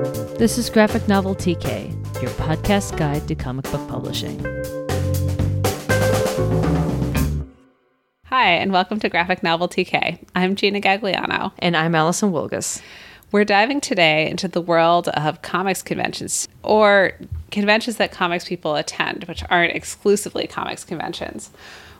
This is Graphic Novel TK, your podcast guide to comic book publishing. Hi, and welcome to Graphic Novel TK. I'm Gina Gagliano. And I'm Alison Wilgus. We're diving today into the world of comics conventions, or conventions that comics people attend, which aren't exclusively comics conventions.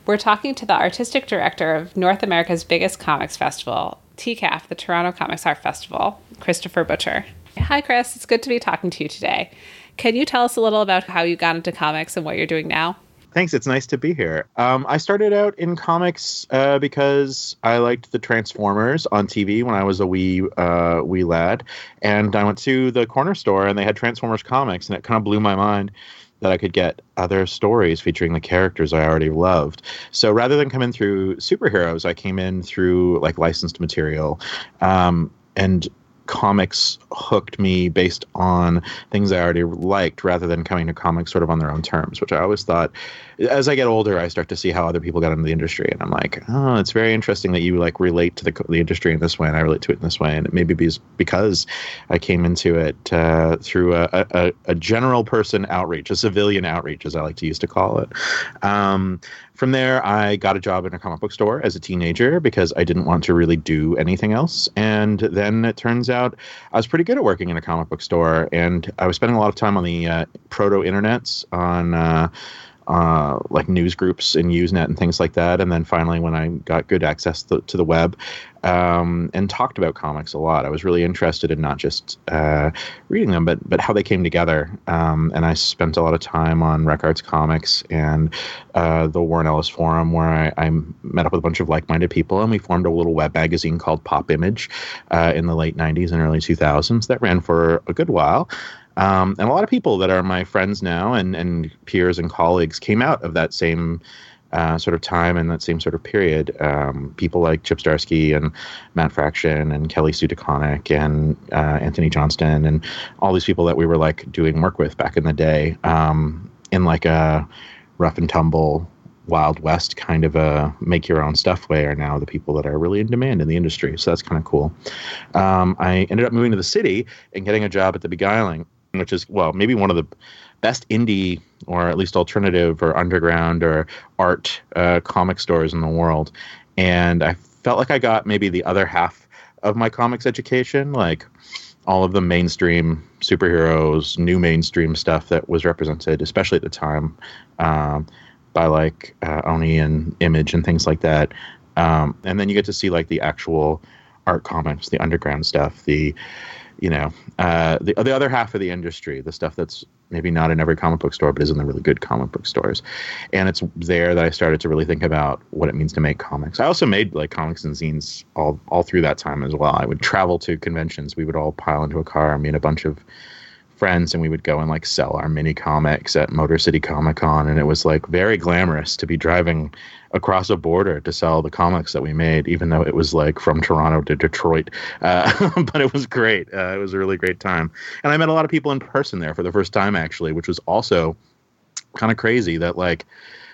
We're talking to the artistic director of North America's biggest comics festival, TCAF, the Toronto Comics Art Festival, Christopher Butcher. Hi, Chris. It's good to be talking to you today. Can you tell us a little about how you got into comics and what you're doing now? Thanks. It's nice to be here. Um, I started out in comics uh, because I liked the Transformers on TV when I was a wee uh, wee lad, and I went to the corner store and they had Transformers comics, and it kind of blew my mind that I could get other stories featuring the characters I already loved. So rather than come in through superheroes, I came in through like licensed material. Um, and comics hooked me based on things I already liked rather than coming to comics sort of on their own terms, which I always thought as I get older, I start to see how other people got into the industry. And I'm like, oh, it's very interesting that you like relate to the, the industry in this way and I relate to it in this way. And it maybe be because I came into it uh, through a, a, a, general person outreach, a civilian outreach, as I like to use to call it. Um, from there, I got a job in a comic book store as a teenager because I didn't want to really do anything else. And then it turns out I was pretty good at working in a comic book store, and I was spending a lot of time on the uh, proto internets on. Uh, uh, like news groups in Usenet and things like that. And then finally, when I got good access to, to the web um, and talked about comics a lot, I was really interested in not just uh, reading them, but but how they came together. Um, and I spent a lot of time on Rec Arts Comics and uh, the Warren Ellis Forum, where I, I, met up with a bunch of like-minded people, and we formed a little web magazine called Pop Image uh, in the late '90s and early 2000s that ran for a good while. Um, and a lot of people that are my friends now and, and peers and colleagues came out of that same uh, sort of time and that same sort of period. Um, people like Chip Zdarsky and Matt Fraction and Kelly Sue and uh, Antony Johnston and all these people that we were like doing work with back in the day um, in like a rough and tumble Wild West kind of a make your own stuff way are now the people that are really in demand in the industry. So that's kind of cool. Um, I ended up moving to the city and getting a job at the Beguiling which is well maybe one of the best indie or at least alternative or underground or art uh, comic stores in the world. And i felt like i got maybe the other half of my comics education like all of the mainstream superheroes new mainstream stuff that was represented especially at the time um, by like uh, oni and image and things like that. Um, and then you get to see like the actual art comics the underground stuff the you know, uh, the the other half of the industry, the stuff that's maybe not in every comic book store, but is in the really good comic book stores. And it's there that I started to really think about what it means to make comics. I also made like comics and zines all all through that time as well. I would travel to conventions. We would all pile into a car, me and a bunch of friends and we would go and like sell our mini comics at Motor City Comic Con and it was like very glamorous to be driving across a border to sell the comics that we made even though it was like from Toronto to Detroit. Uh, but it was great. Uh, it was a really great time. And I met a lot of people in person there for the first time actually which was also kind of crazy that like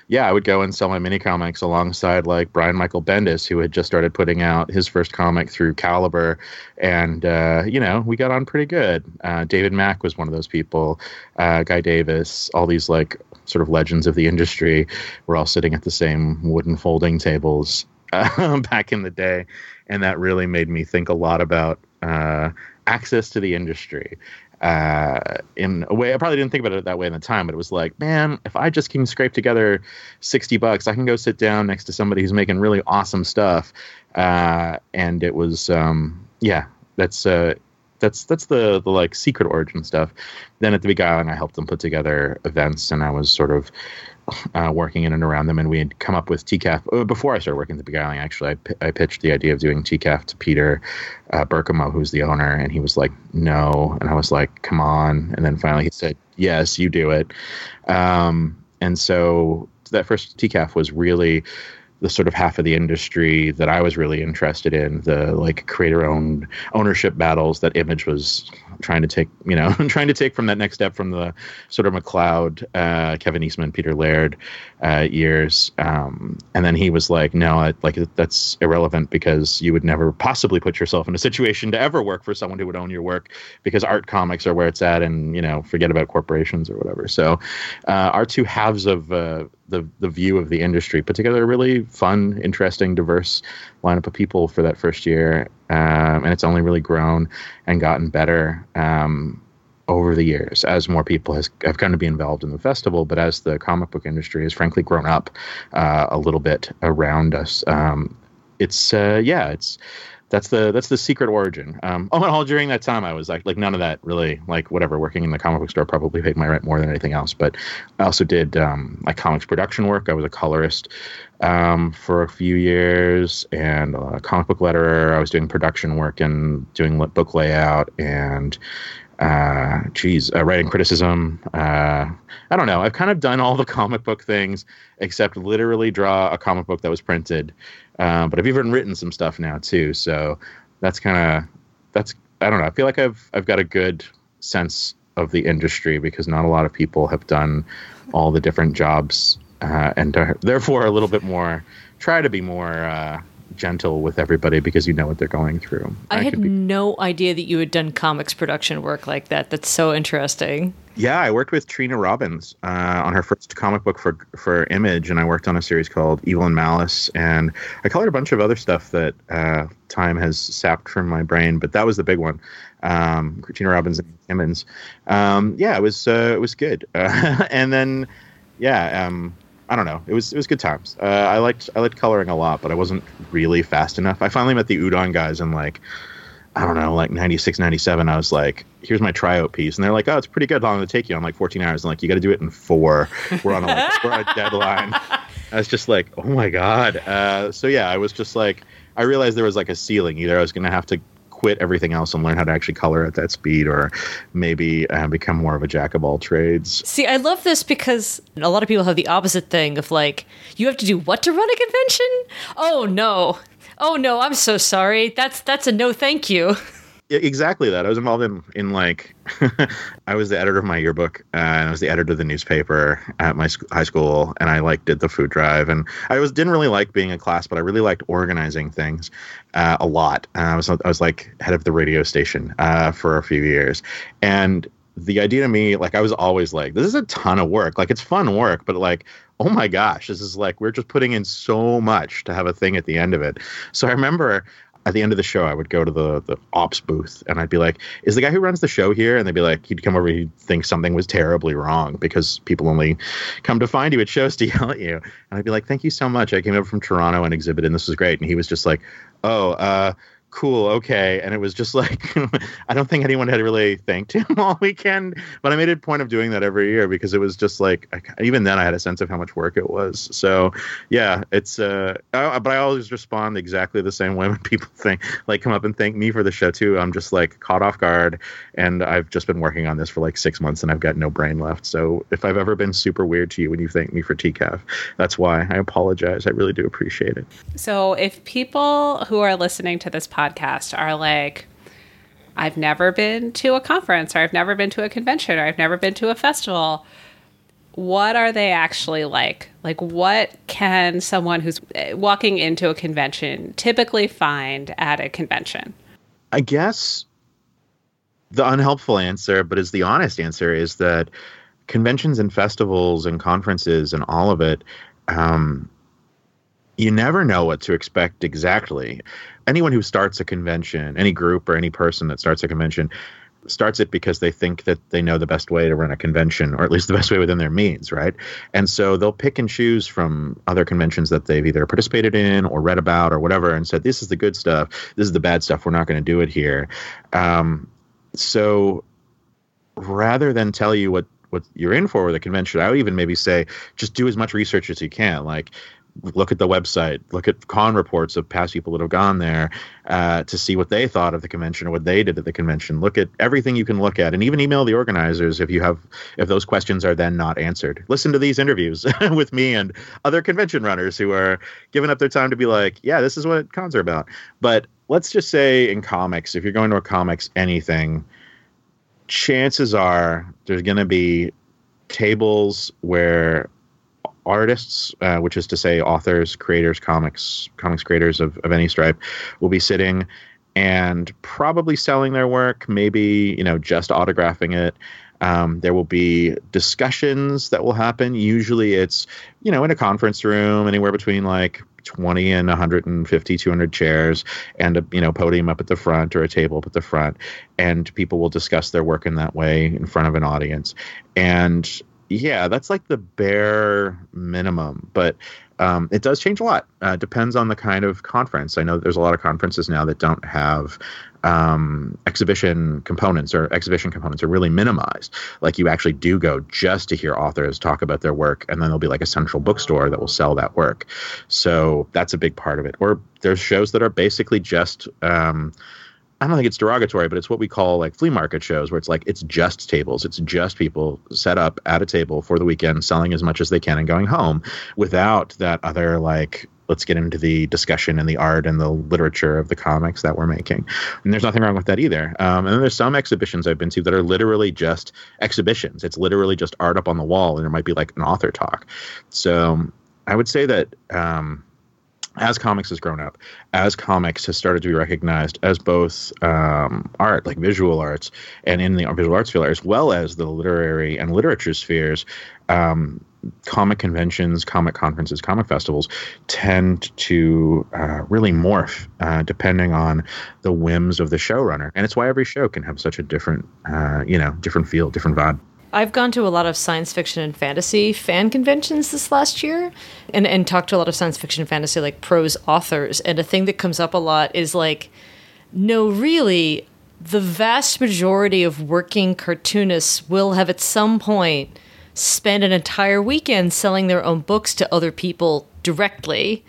yeah, I would go and sell my mini comics alongside like Brian Michael Bendis, who had just started putting out his first comic through Caliber, and uh, you know we got on pretty good. Uh, David Mack was one of those people, uh, Guy Davis, all these like sort of legends of the industry were all sitting at the same wooden folding tables back in the day, and that really made me think a lot about uh, access to the industry uh, in a way I probably didn't think about it that way in the time, but it was like, man, if I just can scrape together sixty bucks, I can go sit down next to somebody who's making really awesome stuff. Uh, and it was, um, yeah, that's uh, that's that's the the like secret origin stuff. Then at the Beguiling, I helped them put together events, and I was sort of uh, working in and around them, and we had come up with TCAF uh, before I started working at the Beguiling. Actually, I, p- I pitched the idea of doing TCAF to Peter uh, Birkemoe, who's the owner, and he was like, "No," and I was like, "Come on!" And then finally he said, "Yes, you do it." Um, and so that first TCAF was really the sort of half of the industry that I was really interested in the like creator owned ownership battles that Image was trying to take you know trying to take from that next step from the sort of McCloud, uh, Kevin Eastman, Peter Laird uh, years, um, and then he was like, no, I, like that's irrelevant because you would never possibly put yourself in a situation to ever work for someone who would own your work because art comics are where it's at, and you know forget about corporations or whatever. So uh, our two halves of uh, the the view of the industry put together a really fun, interesting, diverse lineup of people for that first year, um, and it's only really grown and gotten better. Um, over the years, as more people has, have come to be involved in the festival, but as the comic book industry has frankly grown up uh, a little bit around us, um, it's uh, yeah, it's that's the that's the secret origin. Um, oh, and all during that time, I was like like none of that really like whatever. Working in the comic book store probably paid my rent more than anything else. But I also did um, like comics production work. I was a colorist um, for a few years and a comic book letterer. I was doing production work and doing book layout and uh geez uh, writing criticism uh i don't know i've kind of done all the comic book things except literally draw a comic book that was printed uh, but i've even written some stuff now too so that's kind of that's i don't know i feel like i've i've got a good sense of the industry because not a lot of people have done all the different jobs uh, and are therefore a little bit more try to be more uh gentle with everybody because you know what they're going through. I, had be... no idea that you had done comics production work like that. That's so interesting. Yeah, I worked with Trina Robbins uh, on her first comic book for for Image, and I worked on a series called Evil and Malice, and I colored a bunch of other stuff that uh, time has sapped from my brain, but that was the big one. Um, Trina Robbins and Timmons. Um, yeah, it was uh, it was good, and then yeah. Um, I don't know. It was it was good times. Uh, I liked I liked coloring a lot, but I wasn't really fast enough. I finally met the Udon guys in like I don't know, like 96, 97. I was like, here's my tryout piece, and they're like, oh, it's pretty good. How long did it take you? I'm like 14 hours. I'm like, you got to do it in four. We're on a like, we're on a deadline. I was just like, oh my god. Uh, so yeah, I was just like, I realized there was like a ceiling. Either I was gonna have to quit everything else and learn how to actually color at that speed or maybe uh, become more of a jack of all trades. See, I love this because a lot of people have the opposite thing of like, you have to do what to run a convention? Oh no. Oh no, I'm so sorry. That's that's a no thank you. exactly that. I was involved in in like I was the editor of my yearbook uh, and I was the editor of the newspaper at my sc- high school and I like did the food drive and I was didn't really like being in class but I really liked organizing things uh, a lot. Uh, I was I was like head of the radio station uh, for a few years and the idea to me like I was always like this is a ton of work like it's fun work but like oh my gosh this is like we're just putting in so much to have a thing at the end of it so i remember at the end of the show, I would go to the the ops booth and I'd be like, "Is the guy who runs the show here?" And they'd be like, he'd come over, he'd think something was terribly wrong because people only come to find you at shows to yell at you. And I'd be like, "Thank you so much. I came over from Toronto and exhibited, and this was great." And he was just like, "Oh, uh." Cool, okay. And it was just like, I don't think anyone had really thanked him all weekend, but I made a point of doing that every year because it was just like, even then I had a sense of how much work it was. So yeah, it's, uh, I, but I always respond exactly the same way when people think, like, come up and thank me for the show too. I'm just like caught off guard and I've just been working on this for like six months and I've got no brain left. So if I've ever been super weird to you when you thank me for TCAF, that's why I apologize. I really do appreciate it. So if people who are listening to this podcast, podcast are like, I've never been to a conference or I've never been to a convention or I've never been to a festival. What are they actually like? Like, what can someone who's eh, walking into a convention typically find at a convention? I guess the unhelpful answer, but is the honest answer, is that conventions and festivals and conferences and all of it um, you never know what to expect exactly. Anyone who starts a convention, any group or any person that starts a convention, starts it because they think that they know the best way to run a convention, or at least the best way within their means, right? And so they'll pick and choose from other conventions that they've either participated in or read about or whatever, and said, "This is the good stuff. This is the bad stuff. We're not going to do it here." Um, so rather than tell you what what you're in for with a convention, I would even maybe say just do as much research as you can. Like look at the website, look at con reports of past people that have gone there uh, to see what they thought of the convention or what they did at the convention. Look at everything you can look at, and even email the organizers if you have if those questions are then not answered. Listen to these interviews with me and other convention runners who are giving up their time to be like, yeah, this is what cons are about. But let's just say in comics, if you're going to a comics anything chances are there's going to be tables where artists, uh, which is to say authors, creators, comics, comics creators of, of any stripe, will be sitting and probably selling their work, maybe you know just autographing it. Um, there will be discussions that will happen. Usually, it's you know in a conference room, anywhere between like 20 and 150 200 chairs and a you know podium up at the front or a table up at the front and people will discuss their work in that way in front of an audience and yeah that's like the bare minimum but um, it does change a lot. Uh, depends on the kind of conference. I know there's a lot of conferences now that don't have um, exhibition components or exhibition components are really minimized. Like you actually do go just to hear authors talk about their work, and then there'll be like a central bookstore that will sell that work. So that's a big part of it. Or there's shows that are basically just um, I don't think it's derogatory, but it's what we call like flea market shows where it's like it's just tables. It's just people set up at a table for the weekend selling as much as they can and going home without that other like let's get into the discussion and the art and the literature of the comics that we're making. And there's nothing wrong with that either. Um, and then there's some exhibitions I've been to that are literally just exhibitions. It's literally just art up on the wall and there might be like an author talk. So I would say that um, as comics has grown up, as comics has started to be recognized as both um, art, like visual arts, and in the visual arts field, as well as the literary and literature spheres, um, comic conventions, comic conferences, comic festivals tend to uh, really morph uh, depending on the whims of the showrunner, and it's why every show can have such a different, uh, you know, different feel, different vibe. I've gone to a lot of science fiction and fantasy fan conventions this last year and, and talked to a lot of science fiction and fantasy like prose authors. And a thing that comes up a lot is like, no, really, the vast majority of working cartoonists will have at some point spent an entire weekend selling their own books to other people directly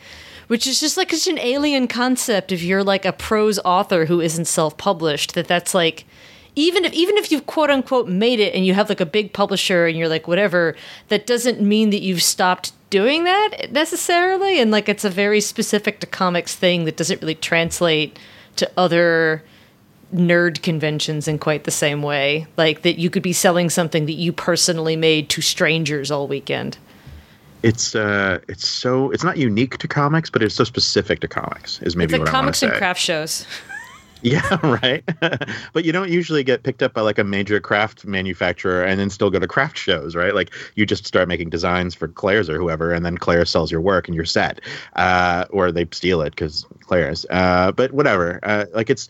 which is just like such an alien concept if you're like a prose author who isn't self-published that that's like even if even if you've quote unquote made it and you have like a big publisher and you're like whatever, that doesn't mean that you've stopped doing that necessarily. And like it's a very specific to comics thing that doesn't really translate to other nerd conventions in quite the same way. Like that you could be selling something that you personally made to strangers all weekend. It's uh, it's so it's not unique to comics, but it's so specific to comics. Is maybe it's like comics and craft shows. Yeah, right. but you don't usually get picked up by like a major craft manufacturer and then still go to craft shows, right? Like you just start making designs for Claire's or whoever, and then Claire sells your work and you're set, uh, or they steal it because Claire's. Uh, but whatever. Uh, like it's.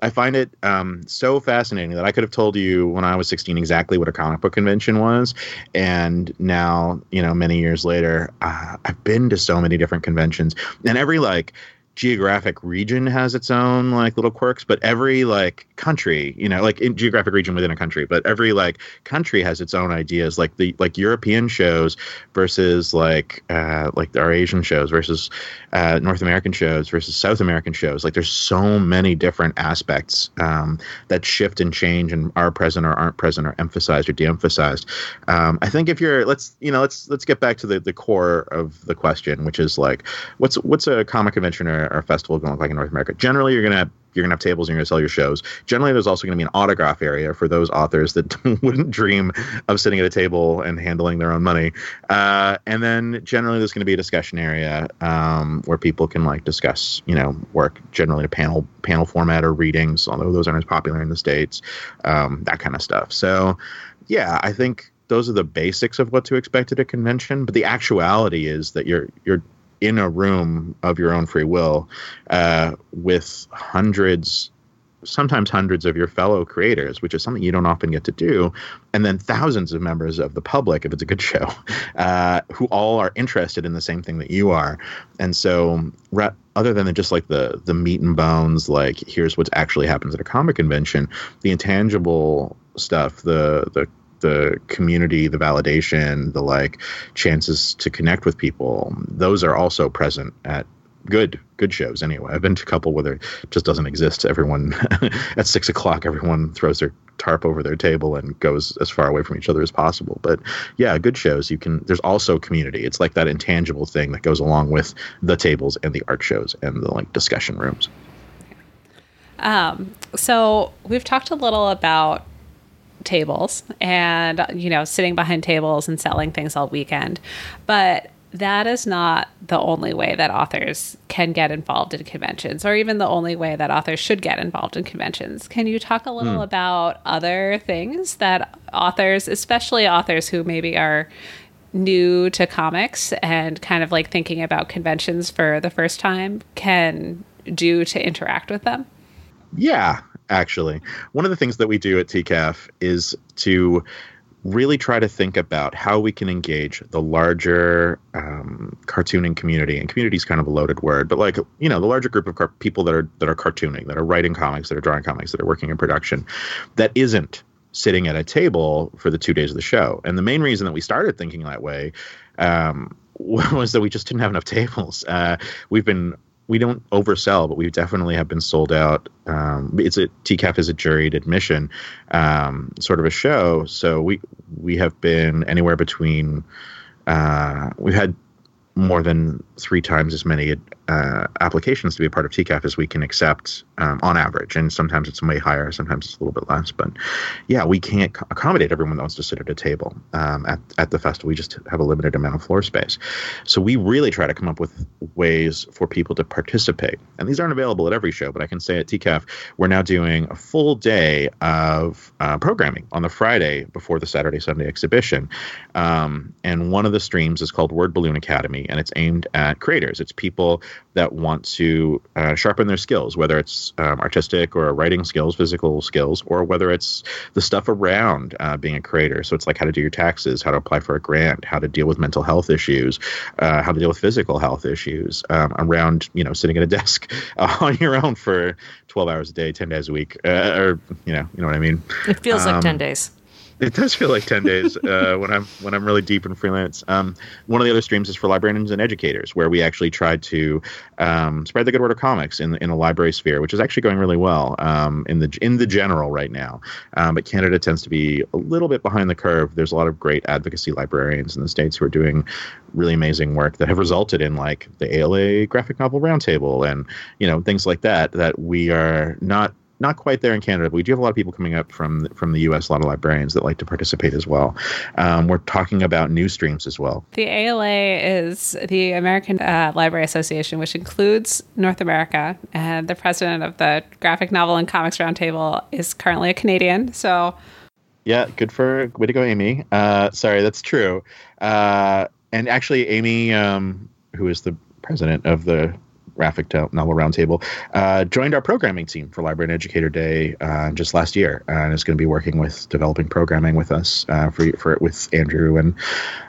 I find it um, so fascinating that I could have told you when I was 16 exactly what a comic book convention was, and now you know many years later, uh, I've been to so many different conventions, and every like geographic region has its own like little quirks but every like country you know like in geographic region within a country but every like country has its own ideas like the like european shows versus like uh like our asian shows versus uh north american shows versus south american shows. Like there's so many different aspects um that shift and change and are present or aren't present or emphasized or de-emphasized. Um i think if you're let's you know let's let's get back to the the core of the question which is like what's what's a comic convention or or, festival going like in North America. Generally, you're to you're to have tables and you're to sell your shows. Generally, there's also to be an autograph area for those authors that wouldn't dream of sitting at a table and handling their own money. Uh, and then generally, there's to be a discussion area um, where people can like discuss, you know, work generally a panel panel format or readings, although those aren't as popular in the states, um, that kind of stuff. So, yeah, I think those are the basics of what to expect at a convention. But the actuality is that you're you're in a room of your own free will uh, with hundreds sometimes hundreds of your fellow creators, which is something you don't often get to do, and then thousands of members of the public, if it's a good show, uh, who all are interested in the same thing that you are. And so, other than just like the the meat and bones, like here's what actually happens at a comic convention, the intangible stuff, the the the community, the validation, the like chances to connect with people, those are also present at good good shows anyway. I've been to a couple where there just doesn't exist. Everyone at six o'clock, everyone throws their tarp over their table and goes as far away from each other as possible. But yeah, good shows. You can. There's also community. It's like that intangible thing that goes along with the tables and the art shows and the like discussion rooms. Um, so we've talked a little about tables and you know sitting behind tables and selling things all weekend but that is not the only way that authors can get involved in conventions or even the only way that authors should get involved in conventions. Can you talk a little mm. about other things that authors, especially authors who maybe are new to comics and kind of like thinking about conventions for the first time can do to interact with them? Yeah, actually. One of the things that we do at TCAF is to really try to think about how we can engage the larger um, cartooning community. And community is kind of a loaded word, but like you know, the larger group of car- people that are that are cartooning, that are writing comics, that are drawing comics, that are working in production, that isn't sitting at a table for the two days of the show. And the main reason that we started thinking that way um, was that we just didn't have enough tables. Uh, we've been we don't oversell, but we definitely have been sold out. Um, it's a TCAF is a juried admission um, sort of a show, so we we have been anywhere between. Uh, we've had more than three times as many uh, applications to be a part of TCAF as we can accept um, on average. And sometimes it's way higher, sometimes it's a little bit less. But yeah, we can't accommodate everyone that wants to sit at a table um, at, at the festival. We just have a limited amount of floor space. So we really try to come up with ways for people to participate. And these aren't available at every show, but I can say at TCAF, we're now doing a full day of uh, programming on the Friday before the Saturday Sunday exhibition. Um, and one of the streams is called Word Balloon Academy and it's aimed at creators. It's people that want to uh, sharpen their skills, whether it's um, artistic or writing skills, physical skills, or whether it's the stuff around uh, being a creator. So it's like how to do your taxes, how to apply for a grant, how to deal with mental health issues, uh, how to deal with physical health issues um, around you know sitting at a desk on your own for 12 hours a day, 10 days a week, uh, or you know you know what I mean. It feels um, like 10 days. It does feel like ten days uh, when I'm when I'm really deep in freelance. Um, one of the other streams is for librarians and educators, where we actually try to um, spread the good word of comics in in the library sphere, which is actually going really well um, in the in the general right now. Um, but Canada tends to be a little bit behind the curve. There's a lot of great advocacy librarians in the states who are doing really amazing work that have resulted in like the ALA graphic novel roundtable and you know things like that that we are not not quite there in Canada, but we do have a lot of people coming up from from the U.S. A lot of librarians that like to participate as well. Um, we're talking about new streams as well. The ALA is the American uh, Library Association, which includes North America, and the president of the Graphic Novel and Comics Roundtable is currently a Canadian. So, yeah, good for way to go, Amy. Uh, sorry, that's true. Uh, and actually, Amy, um, who is the president of the graphic novel roundtable, uh, joined our programming team for Library and Educator Day uh, just last year, and is going to be working with developing programming with us uh, for for with Andrew and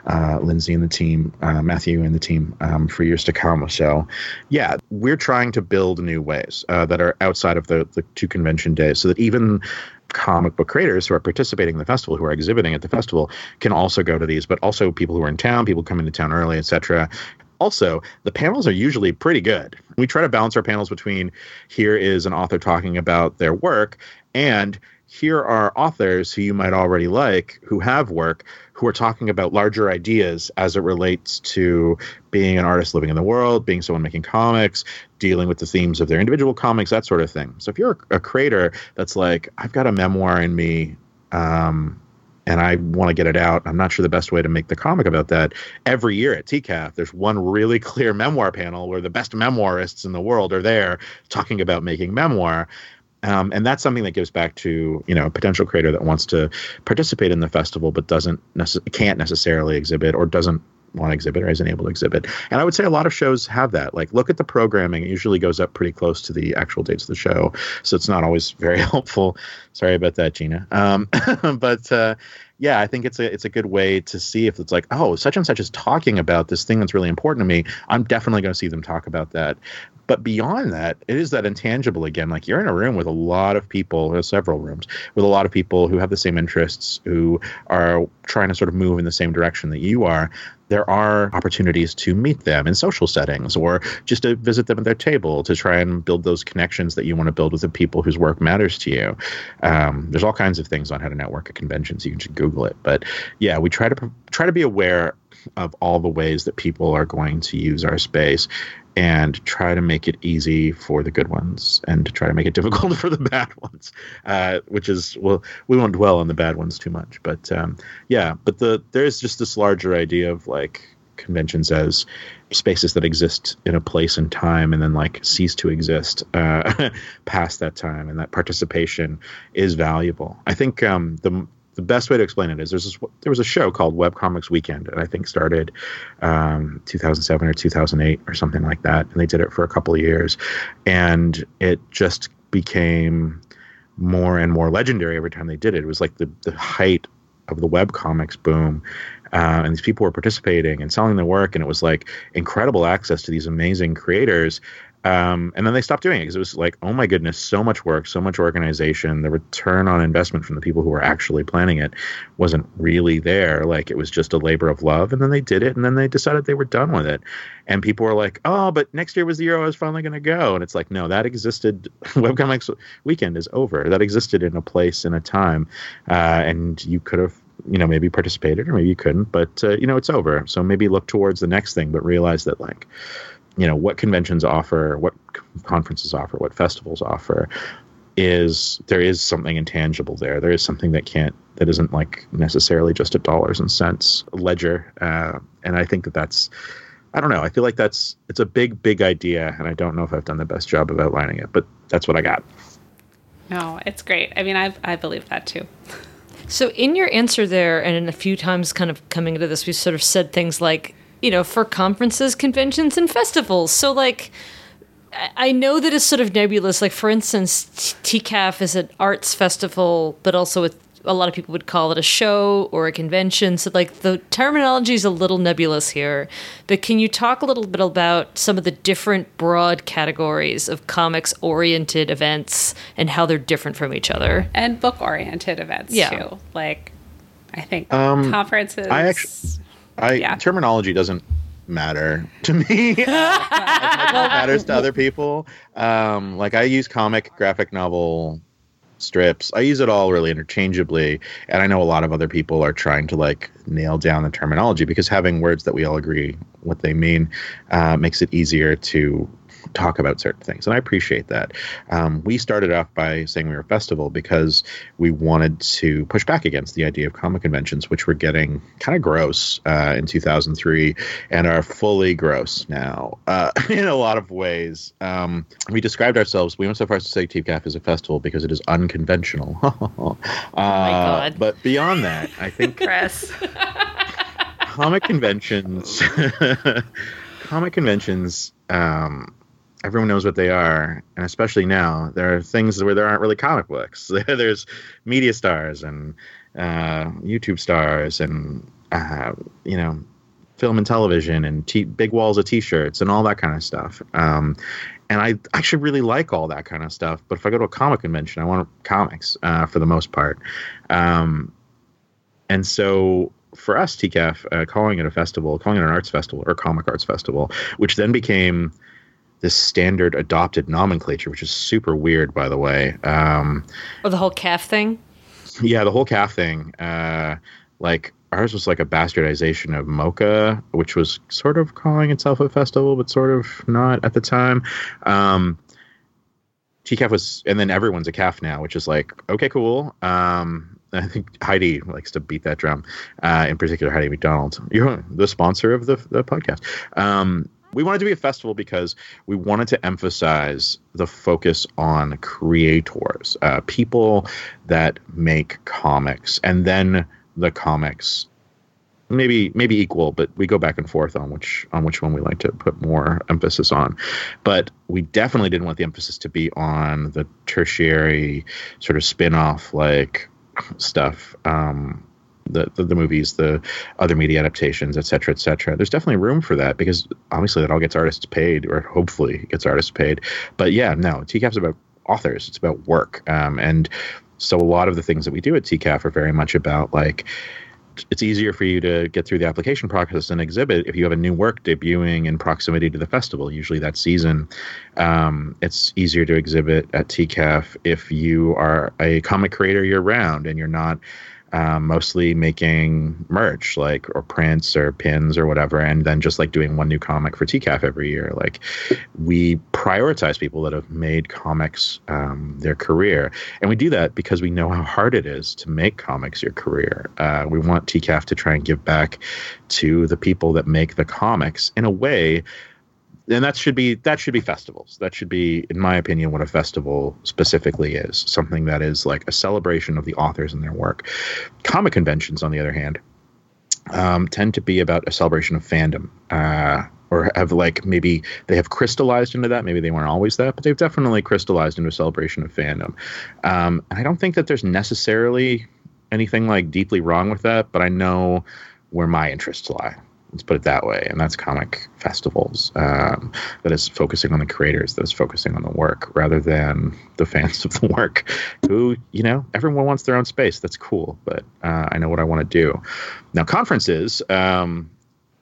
uh, Lindsay and the team, uh, Matthew and the team um, for years to come. So, yeah, we're trying to build new ways that are outside of the the two convention days, so that even comic book creators who are participating in the festival, who are exhibiting at the festival, can also go to these, but also people who are in town, people coming to town early, etc., also, the panels are usually pretty good. We try to balance our panels between here is an author talking about their work and here are authors who you might already like who have work who are talking about larger ideas as it relates to being an artist living in the world, being someone making comics, dealing with the themes of their individual comics, that sort of thing. So if you're a creator that's like, I've got a memoir in me, um, and I want to get it out. I'm not sure the best way to make the comic about that. Every year at TCAF, there's one really clear memoir panel where the best memoirists in the world are there talking about making memoir. Um, and that's something that gives back to you know a potential creator that wants to participate in the festival but doesn't nece- can't necessarily exhibit or doesn't want to exhibit or isn't able to exhibit. And I would say a lot of shows have that. Like, look at the programming; it usually goes up pretty close to the actual dates of the show, so it's not always very helpful. Sorry about that, Gina. Um, but uh, yeah, I think it's a it's a good way to see if it's like, oh, such and such is talking about this thing that's really important to me. I'm definitely going to see them talk about that. But beyond that, it is that intangible again. Like you're in a room with a lot of people, several rooms, with a lot of people who have the same interests, who are trying to sort of move in the same direction that you are there are opportunities to meet them in social settings or just to visit them at their table to try and build those connections that you want to build with the people whose work matters to you. Um, there's all kinds of things on how to network at conventions. You can just Google it. But yeah, we try to try to be aware of all the ways that people are going to use our space and try to make it easy for the good ones and to try to make it difficult for the bad ones uh, which is well we won't dwell on the bad ones too much but um, yeah but the there's just this larger idea of like conventions as spaces that exist in a place and time and then like cease to exist uh, past that time and that participation is valuable. I think um, the the best way to explain it is there's this, there was a show called Web Comics Weekend, and I think started um, 2007 or 2008 or something like that, and they did it for a couple of years, and it just became more and more legendary every time they did it. It was like the the height of the web comics boom, uh, and these people were participating and selling their work, and it was like incredible access to these amazing creators. Um, and then they stopped doing it because it was like, oh my goodness, so much work, so much organization. The return on investment from the people who were actually planning it wasn't really there. Like it was just a labor of love. And then they did it, and then they decided they were done with it. And people were like, oh, but next year was the year I was finally going to go. And it's like, no, that existed. Webcomics Weekend is over. That existed in a place in a time, uh, and you could have you know maybe participated or maybe you couldn't but uh, you know it's over so maybe look towards the next thing but realize that like you know what conventions offer what conferences offer what festivals offer is there is something intangible there. There is something that can't that isn't like necessarily just a dollars and cents ledger. Uh, and i think that that's i don't know. I feel like that's it's a big big idea and i don't know if i've done the best job of outlining it but that's what i got. No it's great. I mean i i believe that too. So in your answer there and in a few times kind of coming into this we sort of said things like you know, for conferences, conventions, and festivals. So, like, I know that it's sort of nebulous. Like, for instance, TCAF is an arts festival, but also with a lot of people would call it a show or a convention. So, like, the terminology is a little nebulous here. But can you talk a little bit about some of the different broad categories of comics oriented events and how they're different from each other? And book oriented events, yeah. too. Like, I think um, conferences. I actually I yeah. terminology doesn't matter to me as matters to other people. Um, like I use comic, graphic novel, strips. I use it all really interchangeably, and I know a lot of other people are trying to like nail down the terminology because having words that we all agree what they mean uh, makes it easier to talk about certain things, and I appreciate that. Um, we started off by saying we were a festival because we wanted to push back against the idea of comic conventions, which were getting kind of gross uh, in 2003 and are fully gross now uh, in a lot of ways. Um, we described ourselves. We went so far as to say TCAF is a festival because it is unconventional. oh my uh, god! But beyond that, I think press comic conventions. comic conventions um, everyone knows what they are, and especially now, there are things where there aren't really comic books. There's media stars and uh, YouTube stars, and uh, you know, film and television, and t- big walls of T-shirts, and all that kind of stuff. Um, and I actually really like all that kind of stuff. But if I go to a comic convention, I want comics uh, for the most part. Um, and so for us, TCAF, uh, calling it a festival, calling it an arts festival or comic arts festival, which then became this standard adopted nomenclature, which is super weird, by the way. Um, oh, the whole calf thing. Yeah, the whole calf thing. Uh, like ours was like a bastardization of MoCCA, which was sort of calling itself a festival, but sort of not at the time. Um, TCAF was, and then everyone's a calf now, which is like okay, cool. Um, I think Heidi likes to beat that drum. Uh, in particular, Heidi MacDonald. You're the sponsor of the the podcast. Um, we wanted to be a festival because we wanted to emphasize the focus on creators, uh, people that make comics, and then the comics. Maybe maybe equal, but we go back and forth on which on which one we like to put more emphasis on. But we definitely didn't want the emphasis to be on the tertiary sort of spin-off like stuff. Um, the, the, the movies, the other media adaptations, et cetera, et cetera. There's definitely room for that because obviously that all gets artists paid, or hopefully gets artists paid. But yeah, no, TCAF's about authors. It's about work, um, and so a lot of the things that we do at TCAF are very much about like it's easier for you to get through the application process and exhibit if you have a new work debuting in proximity to the festival, usually that season. Um, it's easier to exhibit at TCAF if you are a comic creator year round and you're not um, mostly making merch, like or prints or pins or whatever, and then just like doing one new comic for TCAF every year. Like we prioritize people that have made comics um, their career, and we do that because we know how hard it is to make comics your career. Uh, we want TCAF to try and give back to the people that make the comics in a way and that should be that should be festivals. That should be in my opinion what a festival specifically is. Something that is like a celebration of the authors and their work. Comic conventions on the other hand um, tend to be about a celebration of fandom uh, or have like maybe they have crystallized into that. Maybe they weren't always that but they've definitely crystallized into a celebration of fandom. Um, and i don't think that there's necessarily anything like deeply wrong with that but i know where my interests lie let's put it that way. And that's comic festivals um, that is focusing on the creators that is focusing on the work rather than the fans of the work who you know everyone wants their own space. That's cool but uh, i know what i want to do. Now conferences um,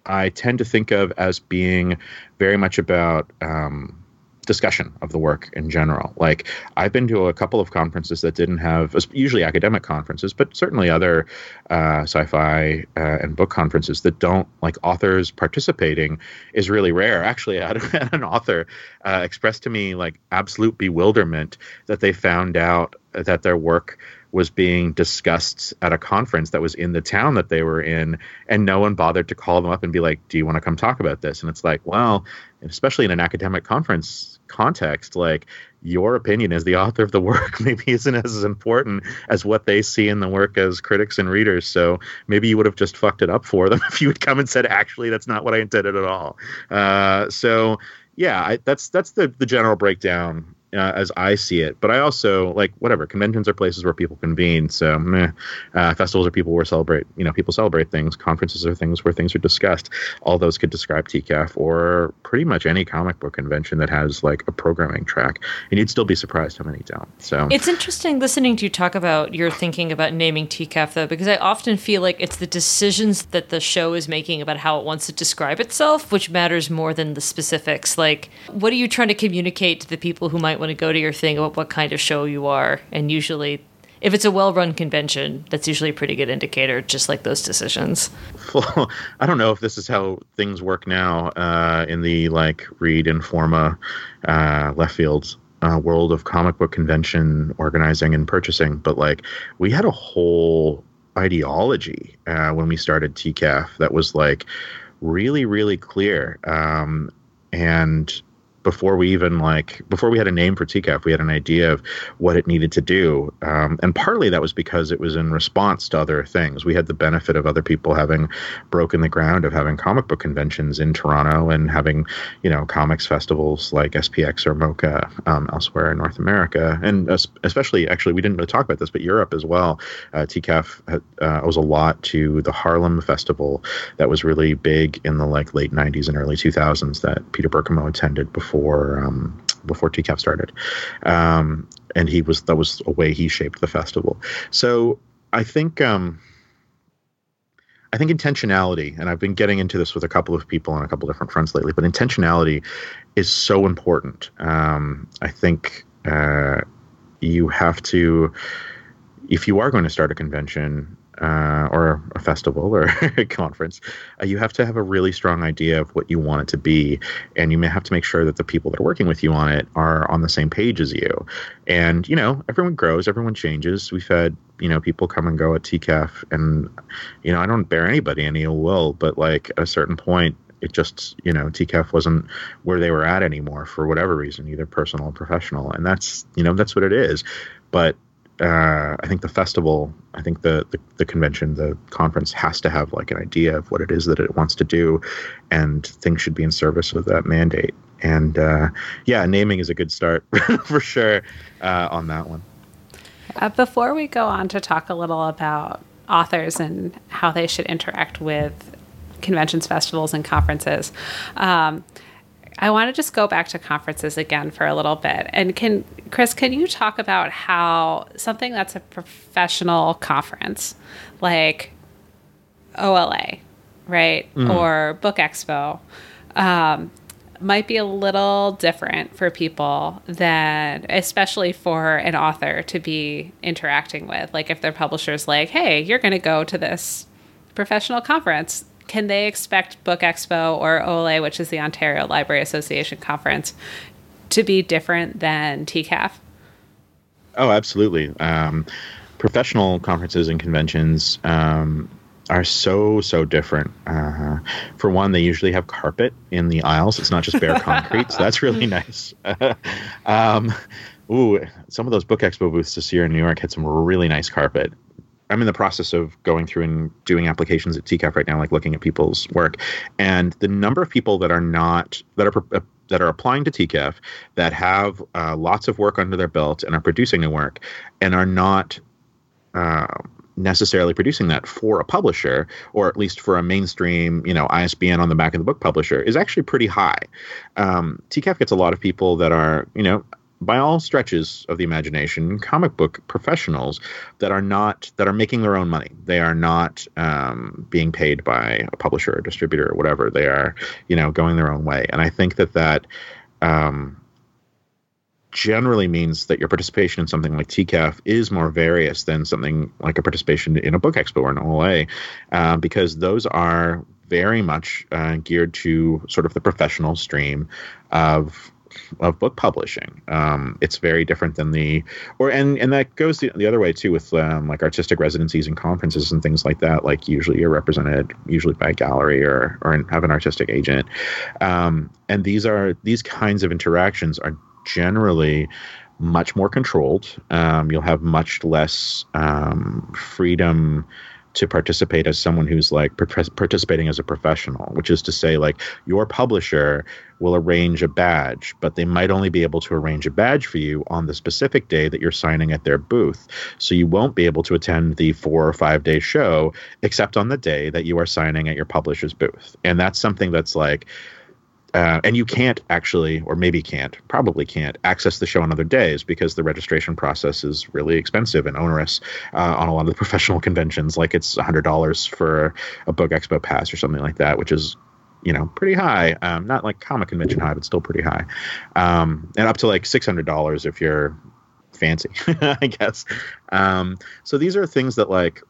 i tend to think of as being very much about um, discussion of the work in general. Like I've been to a couple of conferences that didn't have usually academic conferences, but certainly other uh, sci-fi uh, and book conferences that don't like authors participating is really rare. Actually, I had an author uh, expressed to me like absolute bewilderment that they found out that their work was being discussed at a conference that was in the town that they were in and no one bothered to call them up and be like do you want to come talk about this and it's like well especially in an academic conference context like your opinion as the author of the work maybe isn't as important as what they see in the work as critics and readers. So maybe you would have just fucked it up for them if you had come and said actually that's not what i intended at all. Uh, so yeah I, that's that's the the general breakdown uh, as I see it. But I also like whatever conventions are places where people convene. So meh. Uh, festivals are people where celebrate you know people celebrate things. Conferences are things where things are discussed. All those could describe TCAF or pretty much any comic book convention that has like a programming track. And you'd still be surprised how many don't. So it's interesting listening to you talk about your thinking about naming TCAF though, because I often feel like it's the decisions that the show is making about how it wants to describe itself, which matters more than the specifics. Like, what are you trying to communicate to the people who might might want to go to your thing about what kind of show you are. And usually, if it's a well run convention, that's usually a pretty good indicator, just like those decisions. Well, I don't know if this is how things work now uh, in the like Reed Informa uh, left field uh, world of comic book convention organizing and purchasing, but like we had a whole ideology uh, when we started TCAF that was like really, really clear. Um, and before we even like before we had a name for TCAF, we had an idea of what it needed to do, um, and partly that was because it was in response to other things. We had the benefit of other people having broken the ground of having comic book conventions in Toronto and having you know comics festivals like SPX or MoCCA um, elsewhere in North America, and especially actually we didn't really talk about this, but Europe as well. Uh, TCAF uh, owes a lot to the Haarlem Festival that was really big in the like late '90s and early 2000s that Peter Birkemoe attended before before um, before TCAF started, um, and he was that was a way he shaped the festival. So I think. Um, I think intentionality, and I've been getting into this with a couple of people on a couple different fronts lately, but intentionality is so important. Um, I think uh, you have to, if you are going to start a convention, uh, or a festival or a conference, uh, you have to have a really strong idea of what you want it to be, and you may have to make sure that the people that are working with you on it are on the same page as you. And you know, everyone grows, everyone changes. We've had you know people come and go at TCAF, and you know, I don't bear anybody any ill will, but like at a certain point, it just you know TCAF wasn't where they were at anymore for whatever reason, either personal or professional, and that's you know that's what it is. But uh, I think the festival, I think the, the, the convention, the conference has to have like an idea of what it is that it wants to do, and things should be in service of that mandate. And uh, yeah, naming is a good start for sure uh, on that one. Uh, before we go on to talk a little about authors and how they should interact with conventions, festivals, and conferences. Um, I want to just go back to conferences again for a little bit. And can Chris, can you talk about how something that's a professional conference like OLA, right, mm. or Book Expo, um, might be a little different for people than especially for an author to be interacting with like if their publisher's like hey you're going to go to this professional conference can they expect book expo or ola which is the ontario library association conference to be different than tcaf oh absolutely um, professional conferences and conventions um, are so so different. Uh, for one, they usually have carpet in the aisles. It's not just bare concrete, so that's really nice. um, ooh, some of those book expo booths this year in New York had some really nice carpet. I'm in the process of going through and doing applications at TCAF right now, like looking at people's work, and the number of people that are not that are uh, that are applying to TCAF that have uh, lots of work under their belt and are producing new work and are not. Uh, necessarily producing that for a publisher or at least for a mainstream you know isbn on the back of the book publisher is actually pretty high um, tcaf gets a lot of people that are you know by all stretches of the imagination comic book professionals that are not that are making their own money. They are not um, being paid by a publisher or distributor or whatever. They are you know going their own way. And i think that that um, generally means that your participation in something like TCAF is more various than something like a participation in a book expo or an OLA, uh, because those are very much uh, geared to sort of the professional stream of of book publishing. Um, it's very different than the or and and that goes the, the other way too with um, like artistic residencies and conferences and things like that. Like usually you're represented usually by a gallery or or have an artistic agent. Um, and these are these kinds of interactions are generally much more controlled. Um, you'll have much less um, freedom to participate as someone who's like participating as a professional, which is to say, like your publisher will arrange a badge, but they might only be able to arrange a badge for you on the specific day that you're signing at their booth. So you won't be able to attend the four or five day show except on the day that you are signing at your publisher's booth. And that's something that's like, uh, and you can't actually, or maybe can't, probably can't access the show on other days because the registration process is really expensive and onerous uh, on a lot of the professional conventions. Like it's hundred dollars for a book expo pass or something like that, which is you know pretty high. Um, not like comic convention high, but still pretty high. Um, and up to like six hundred dollars if you're fancy, I guess. Um, so these are things that like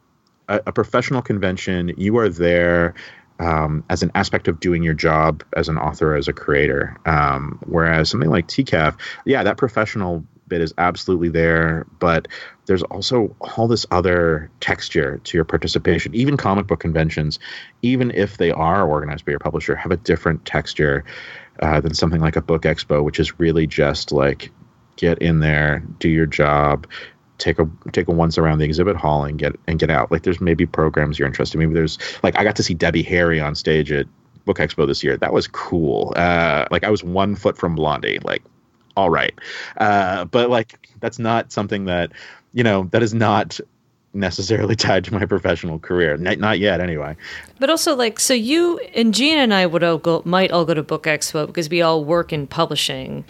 a, a professional convention, you are there um, as an aspect of doing your job as an author, as a creator. Um, whereas something like TCAF, yeah, that professional bit is absolutely there, but there's also all this other texture to your participation. Even comic book conventions, even if they are organized by your publisher, have a different texture uh, than something like a book expo, which is really just like get in there, do your job, take a take a once around the exhibit hall and get and get out. Like there's maybe programs you're interested. In. Maybe there's like I got to see Debbie Harry on stage at Book Expo this year. That was cool. Uh, like I was one foot from Blondie. Like all right, uh, but like that's not something that you know that is not necessarily tied to my professional career. Not, not yet, anyway. But also, like, so you and Gina and I would all go, might all go to Book Expo because we all work in publishing.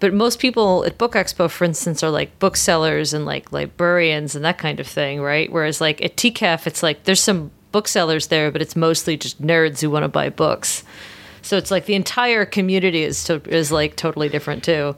But most people at Book Expo, for instance, are like booksellers and like librarians and that kind of thing, right? Whereas like at TCAF, it's like there's some booksellers there, but it's mostly just nerds who want to buy books. So it's like the entire community is to, is like totally different too.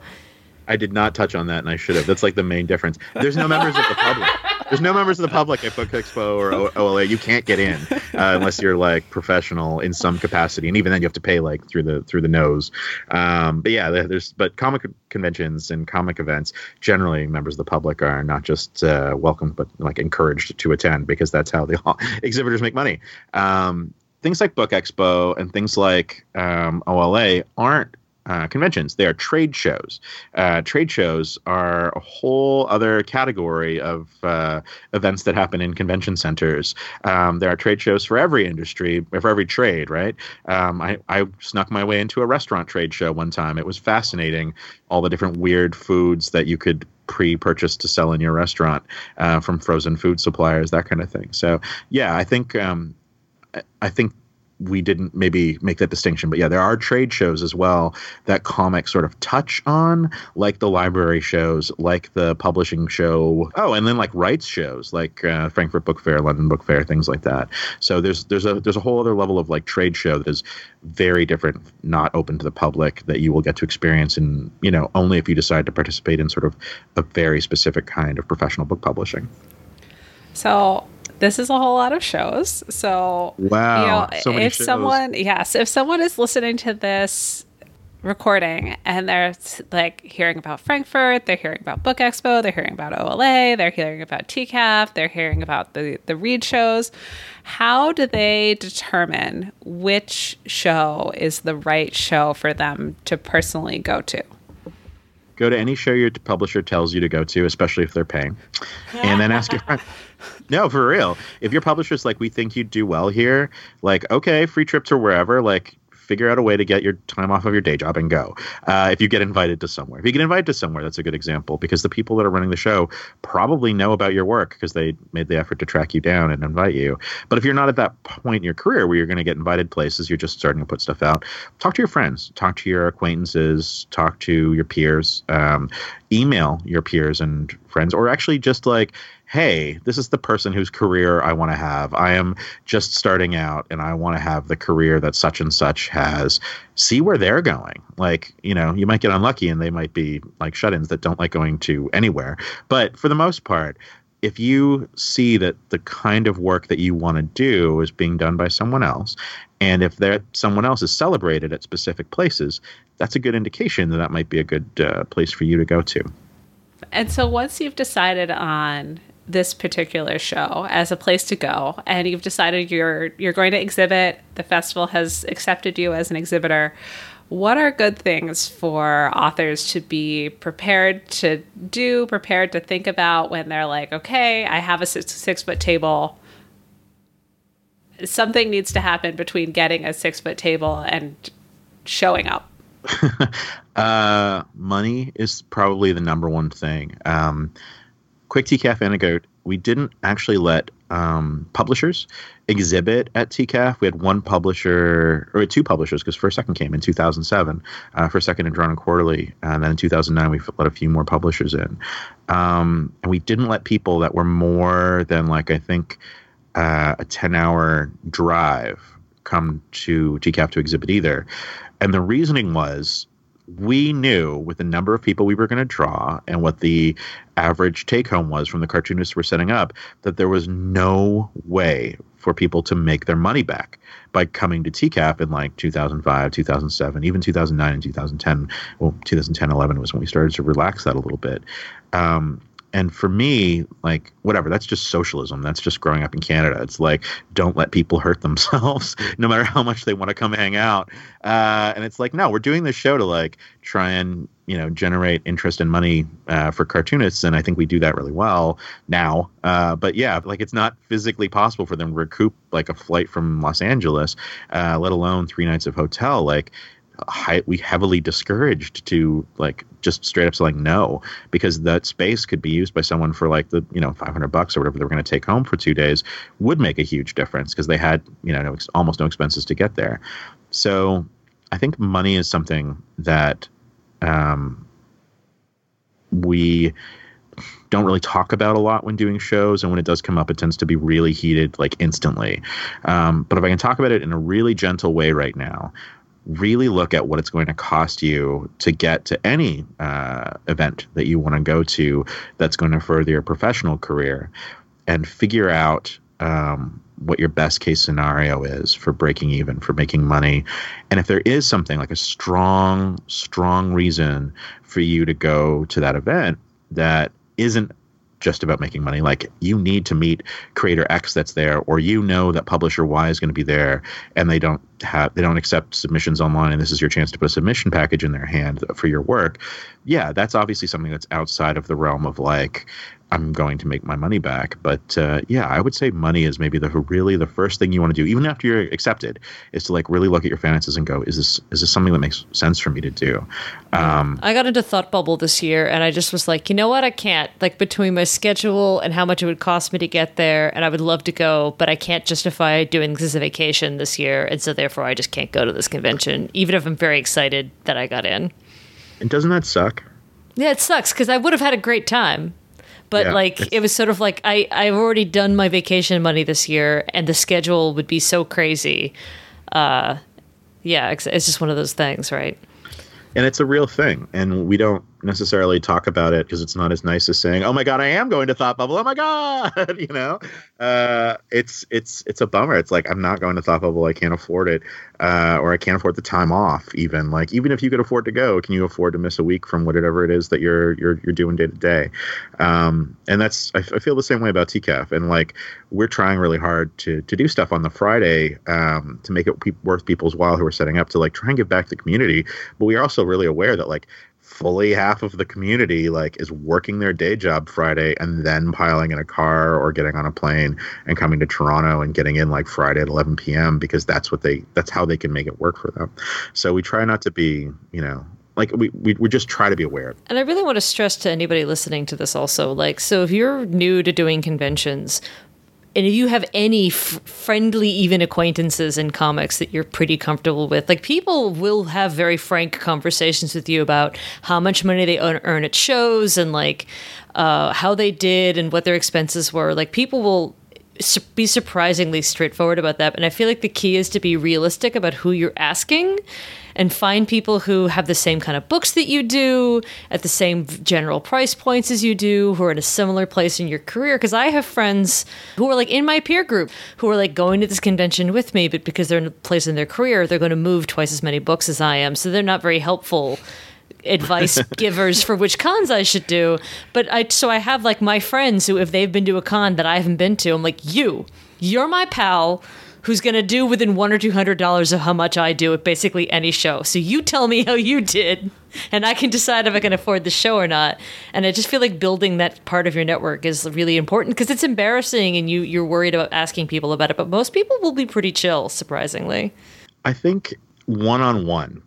I did not touch on that, and I should have. That's like the main difference. There's no members of the public. There's no members of the public at Book Expo or OLA. You can't get in uh, unless you're like professional in some capacity, and even then you have to pay like through the through the nose. Um, but yeah, there's but comic conventions and comic events generally members of the public are not just uh, but like encouraged to attend because that's how the exhibitors make money. Um, things like Book Expo and things like um, OLA aren't uh, conventions. They are trade shows. Uh, trade shows are a whole other category of uh, events that happen in convention centers. Um, there are trade shows for every industry, for every trade, right? Um, I, I snuck my way into a restaurant trade show one time. It was fascinating, all the different weird foods that you could pre-purchase to sell in your restaurant uh, from frozen food suppliers, that kind of thing. So, yeah, I think um, I think we didn't maybe make that distinction. But yeah, there are trade shows as well that comics sort of touch on, like the library shows, like the publishing show. Oh, and then like rights shows, like uh, Frankfurt Book Fair, London Book Fair, things like that. So there's there's a there's a whole other level of like trade show that is very different, not open to the public, that you will get to experience in you know only if you decide to participate in sort of a very specific kind of professional book publishing. So this is a whole lot of shows. So wow, you know, so if shows. someone yes, if someone is listening to this recording and they're like hearing about Frankfurt, they're hearing about Book Expo, they're hearing about OLA, they're hearing about TCAF, they're hearing about the the read shows. How do they determine which show is the right show for them to personally go to? Go to any show your publisher tells you to go to, especially if they're paying, and then ask your friend. No, for real. If your publisher's like, we think you'd do well here, like, okay, free trip to wherever, like, figure out a way to get your time off of your day job and go. Uh, if you get invited to somewhere, if you get invited to somewhere, that's a good example because the people that are running the show probably know about your work because they made the effort to track you down and invite you. But if you're not at that point in your career where you're going to get invited places, you're just starting to put stuff out. Talk to your friends, talk to your acquaintances, talk to your peers, um, email your peers and friends, or actually just like hey, this is the person whose career I want to have. I am just starting out and I want to have the career that such and such has. See where they're going. Like, you know, you might get unlucky and they might be like shut ins that don't like going to anywhere. But for the most part, if you see that the kind of work that you want to do is being done by someone else, and if that someone else is celebrated at specific places, that's a good indication that that might be a good uh, place for you to go to. And so once you've decided on this particular show as a place to go and you've decided you're you're going to exhibit the festival has accepted you as an exhibitor. What are good things for authors to be prepared to do prepared to think about when they're like okay i have a six, six foot table. Something needs to happen between getting a six foot table and showing up. Uh, money is probably the number one thing. Um, quick TCAF anecdote: we didn't actually let um, publishers exhibit at TCAF. We had one publisher, or two publishers, because First Second came in 2007. Uh, First Second and and Quarterly, and then in 2009 we let a few more publishers in, um, and we didn't let people that were more than like I think uh, a 10 hour drive come to TCAF to exhibit either. And the reasoning was we knew with the number of people we were going to draw and what the average take home was from the cartoonists we're setting up that there was no way for people to make their money back by coming to TCAF in like 2005, 2007, even 2009 and 2010. Well, 2010, 11 was when we started to relax that a little bit. Um, and for me like whatever that's just socialism. That's just growing up in canada. It's like don't let people hurt themselves no matter how much they want to come hang out. Uh, and it's like no we're doing this show to like try and you know generate interest and money uh, for cartoonists and i think we do that really well now. Uh, but yeah like it's not physically possible for them to recoup like a flight from los angeles uh, let alone three nights of hotel. Like high, we heavily discouraged to like just straight up saying no because that space could be used by someone for like the you know 500 bucks or whatever they were going to take home for two days would make a huge difference because they had you know no, almost no expenses to get there. So i think money is something that um, we don't really talk about a lot when doing shows and when it does come up it tends to be really heated like instantly. Um, but if i can talk about it in a really gentle way right now really look at what it's going to cost you to get to any uh, event that you want to go to that's going to further your professional career and figure out um, what your best case scenario is for breaking even, for making money. And if there is something like a strong, strong reason for you to go to that event that isn't just about making money. Like you need to meet creator X that's there, or you know that publisher Y is going to be there, and they don't have they don't accept submissions online and this is your chance to put a submission package in their hand for your work yeah that's obviously something that's outside of the realm of like i'm going to make my money back but uh, yeah i would say money is maybe the really the first thing you want to do even after you're accepted is to like really look at your finances and go is this is this something that makes sense for me to do um, I got into Thought Bubble this year and I just was like, you know what? I can't. Like, between my schedule and how much it would cost me to get there, and I would love to go, but I can't justify doing this as a vacation this year. And so, therefore, I just can't go to this convention, even if I'm very excited that I got in. and doesn't that suck Yeah, it sucks because I would have had a great time. But Yeah, like it was sort of like I I've already done my vacation money this year, and the schedule would be so crazy. Uh, yeah, it's, it's just one of those things, right? and it's a real thing and we don't necessarily talk about it because it's not as nice as saying oh my god i am going to thought bubble. Oh my god you know? Uh, it's it's it's a bummer. It's like i'm not going to thought bubble. I can't afford it uh, or i can't afford the time off even. Like even if you could afford to go can you afford to miss a week from whatever it is that you're you're, you're doing day to day? Um, and that's I, feel the same way about tcaf and like we're trying really hard to to do stuff on the friday um, to make it pe- worth people's while who are setting up to like try and give back to the community. But we are also really aware that like fully half of the community like is working their day job Friday and then piling in a car or getting on a plane and coming to Toronto and getting in like Friday at 11 p.m. because that's what they that's how they can make it work for them. So we try not to be, you know, like we, we, we just try to be aware. And I really want to stress to anybody listening to this also like, so if you're new to doing conventions, and if you have any f- friendly, even acquaintances in comics that you're pretty comfortable with, like people will have very frank conversations with you about how much money they earn, at shows and like uh, how they did and what their expenses were. Like people will su- be surprisingly straightforward about that. And I feel like the key is to be realistic about who you're asking and find people who have the same kind of books that you do at the same general price points as you do who are in a similar place in your career. Because i have friends who are like in my peer group who are like going to this convention with me but because they're in a place in their career they're going to move twice as many books as i am. So they're not very helpful advice givers for which cons I should do. But I so I have like my friends who if they've been to a con that I haven't been to, I'm like, you, you're my pal who's gonna do within one or two hundred dollars of how much I do at basically any show. So you tell me how you did, and I can decide if I can afford the show or not. And I just feel like building that part of your network is really important because it's embarrassing and you you're worried about asking people about it. But most people will be pretty chill, surprisingly. I think one on one,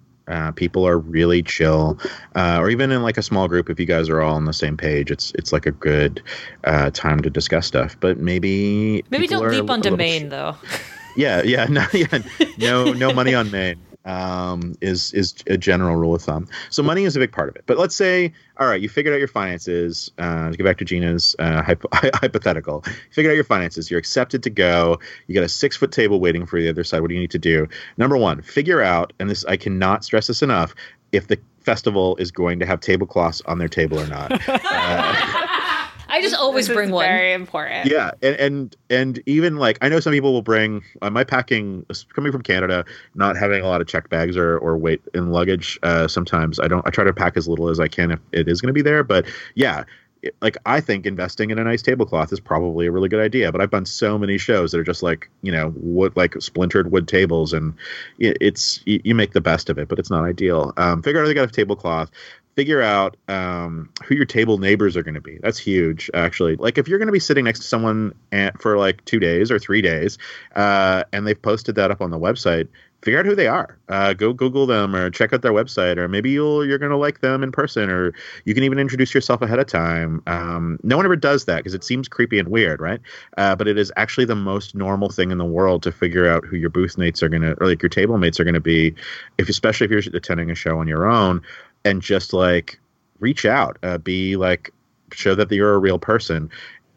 people are really chill, uh, or even in like a small group. If you guys are all on the same page, it's it's like a good uh, time to discuss stuff. But maybe Maybe don't leap little Maine sh- though. Yeah, yeah, no, yeah, no, no money on Maine um, is is a general rule of thumb. So money is a big part of it. But let's say, all right, you figured out your finances. Uh, to get back to Gina's uh, hypo- hypothetical, you figured out your finances. You're accepted to go. You got a six foot table waiting for you the other side. What do you need to do? Number one, figure out, and this I cannot stress this enough, if the festival is going to have tablecloths on their table or not. I just always This is bring one. Very important. yeah and and and even like i know some people will bring uh, my packing coming from canada not having a lot of checked bags or or weight in luggage uh sometimes i don't i try to pack as little as i can if it is going to be there but yeah like i think investing in a nice tablecloth is probably a really good idea but i've done so many shows that are just like you know wood like splintered wood tables and it's you, you make the best of it but it's not ideal um figure out how to get a tablecloth figure out um, who your table neighbors are going to be. That's huge, actually. Like if you're going to be sitting next to someone at, for like two days or three days, uh, and they've posted that up on the website, figure out who they are. Uh, go Google them or check out their website, or maybe you'll you're going to like them in person, or you can even introduce yourself ahead of time. Um, no one ever does that because it seems creepy and weird, right? Uh, but it is actually the most normal thing in the world to figure out who your booth mates are going to, or like your table mates are going to be, if especially if you're attending a show on your own and just like reach out, uh, be like, show that you're a real person.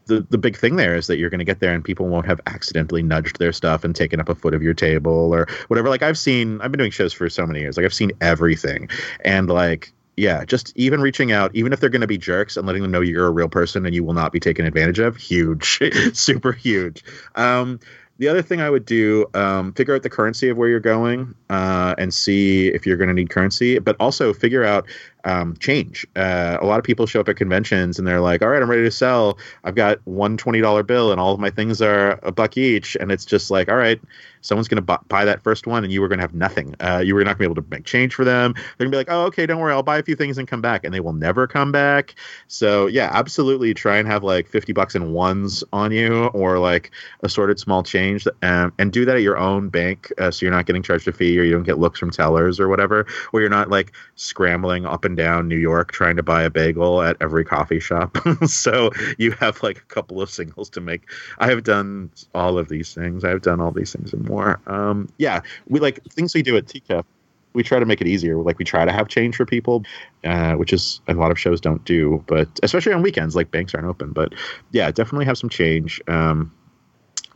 The, the big thing there is that you're going to get there and people won't have accidentally nudged their stuff and taken up a foot of your table or whatever. Like I've seen, I've been doing shows for so many years. Like I've seen everything. And like, yeah, just even reaching out, even if they're going to be jerks and letting them know you're a real person and you will not be taken advantage of, huge, super huge. Um, the other thing I would do, um, figure out the currency of where you're going uh, and see if you're going to need currency, but also figure out um, change. Uh, a lot of people show up at conventions and they're like, "All right, I'm ready to sell. I've got one twenty dollar bill, and all of my things are a buck each." And it's just like, "All right, someone's going to buy that first one, and you were going to have nothing. Uh, you were not going to be able to make change for them. They're going to be like, "Oh, okay, don't worry, I'll buy a few things and come back," and they will never come back. So yeah, absolutely, try and have like fifty bucks in ones on you, or like assorted small change, um, and do that at your own bank, uh, so you're not getting charged a fee, or you don't get looks from tellers or whatever, or you're not like scrambling up and down New York trying to buy a bagel at every coffee shop. so you have like a couple of singles to make. I have done all of these things. I have done all these things and more. Um, yeah, we like things we do at TCAF. We try to make it easier. Like we try to have change for people, uh, which is a lot of shows don't do. But especially on weekends, like banks aren't open. But yeah, definitely have some change. Um,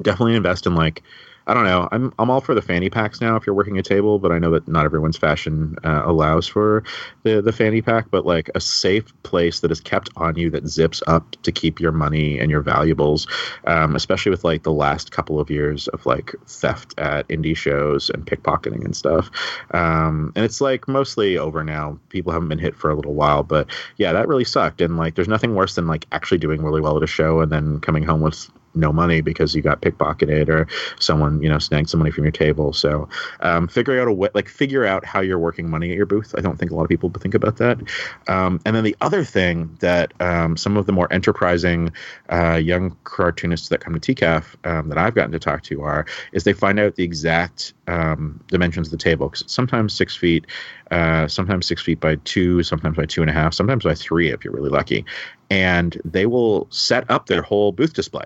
definitely invest in like I don't know. I'm I'm all for the fanny packs now if you're working a table, but I know that not everyone's fashion uh, allows for the the fanny pack. But like a safe place that is kept on you that zips up to keep your money and your valuables, um, especially with like the last couple of years of like theft at indie shows and pickpocketing and stuff. Um, and it's like mostly over now. People haven't been hit for a little while, but yeah, that really sucked. And like, there's nothing worse than like actually doing really well at a show and then coming home with no money because you got pickpocketed or someone you know snagged some money from your table. So um, out a way, like figure out how you're working money at your booth. I don't think a lot of people think about that. Um, and then the other thing that um, some of the more enterprising uh, young cartoonists that come to TCAF um, that I've gotten to talk to are is they find out the exact um, dimensions of the table because sometimes six feet, uh, sometimes six feet by two, sometimes by two and a half, sometimes by three if you're really lucky, and they will set up their whole booth display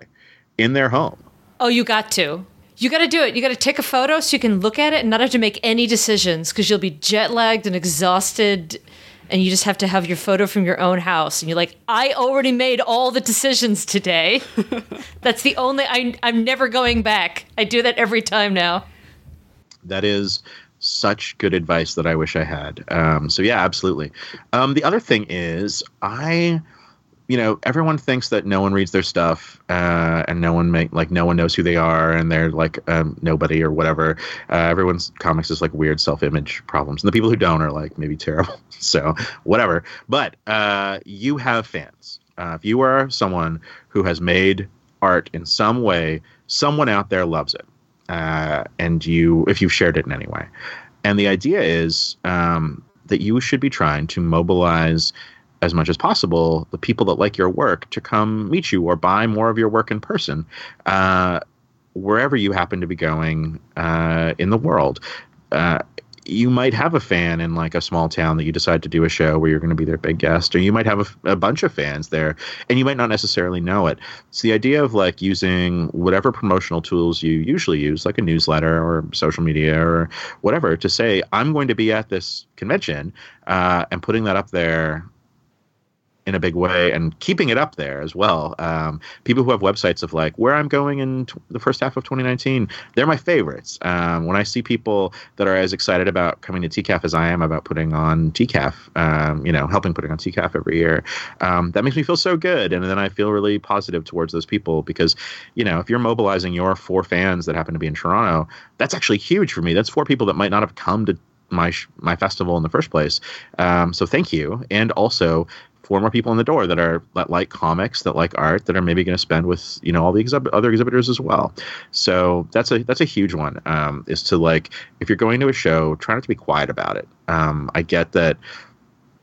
in their home. Oh, you got to. You got to do it. You got to take a photo so you can look at it and not have to make any decisions because you'll be jet lagged and exhausted. And you just have to have your photo from your own house. And you're like, I already made all the decisions today. That's the only, I, I'm never going back. I do that every time now. That is such good advice that I wish I had. Um, so, yeah, absolutely. Um, the other thing is, I you know, everyone thinks that no one reads their stuff, uh, and no one make like no one knows who they are, and they're like um, nobody or whatever. Uh, everyone's comics is like weird self-image problems, and the people who don't are like maybe terrible. so whatever. But uh, you have fans. Uh, if you are someone who has made art in some way, someone out there loves it, uh, and you if you've shared it in any way, and the idea is um, that you should be trying to mobilize as much as possible the people that like your work to come meet you or buy more of your work in person uh, wherever you happen to be going uh, in the world. Uh, you might have a fan in like a small town that you decide to do a show where you're going to be their big guest or you might have a, a, bunch of fans there and you might not necessarily know it. It's the idea of like using whatever promotional tools you usually use like a newsletter or social media or whatever to say i'm going to be at this convention uh, and putting that up there in a big way and keeping it up there as well. Um, people who have websites of like where I'm going in t- the first half of 2019, they're my favorites. Um, when I see people that are as excited about coming to TCAF as I am about putting on TCAF, um, you know, helping putting on TCAF every year, um, that makes me feel so good. And then I feel really positive towards those people because, you know, if you're mobilizing your four fans that happen to be in Toronto, that's actually huge for me. That's four people that might not have come to my my festival in the first place. Um, so thank you, and also four more people in the door that are that like comics, that like art, that are maybe going to spend with you know all the other exhibitors as well. So that's a that's a huge one. Um, is to like if you're going to a show, try not to be quiet about it. Um, I get that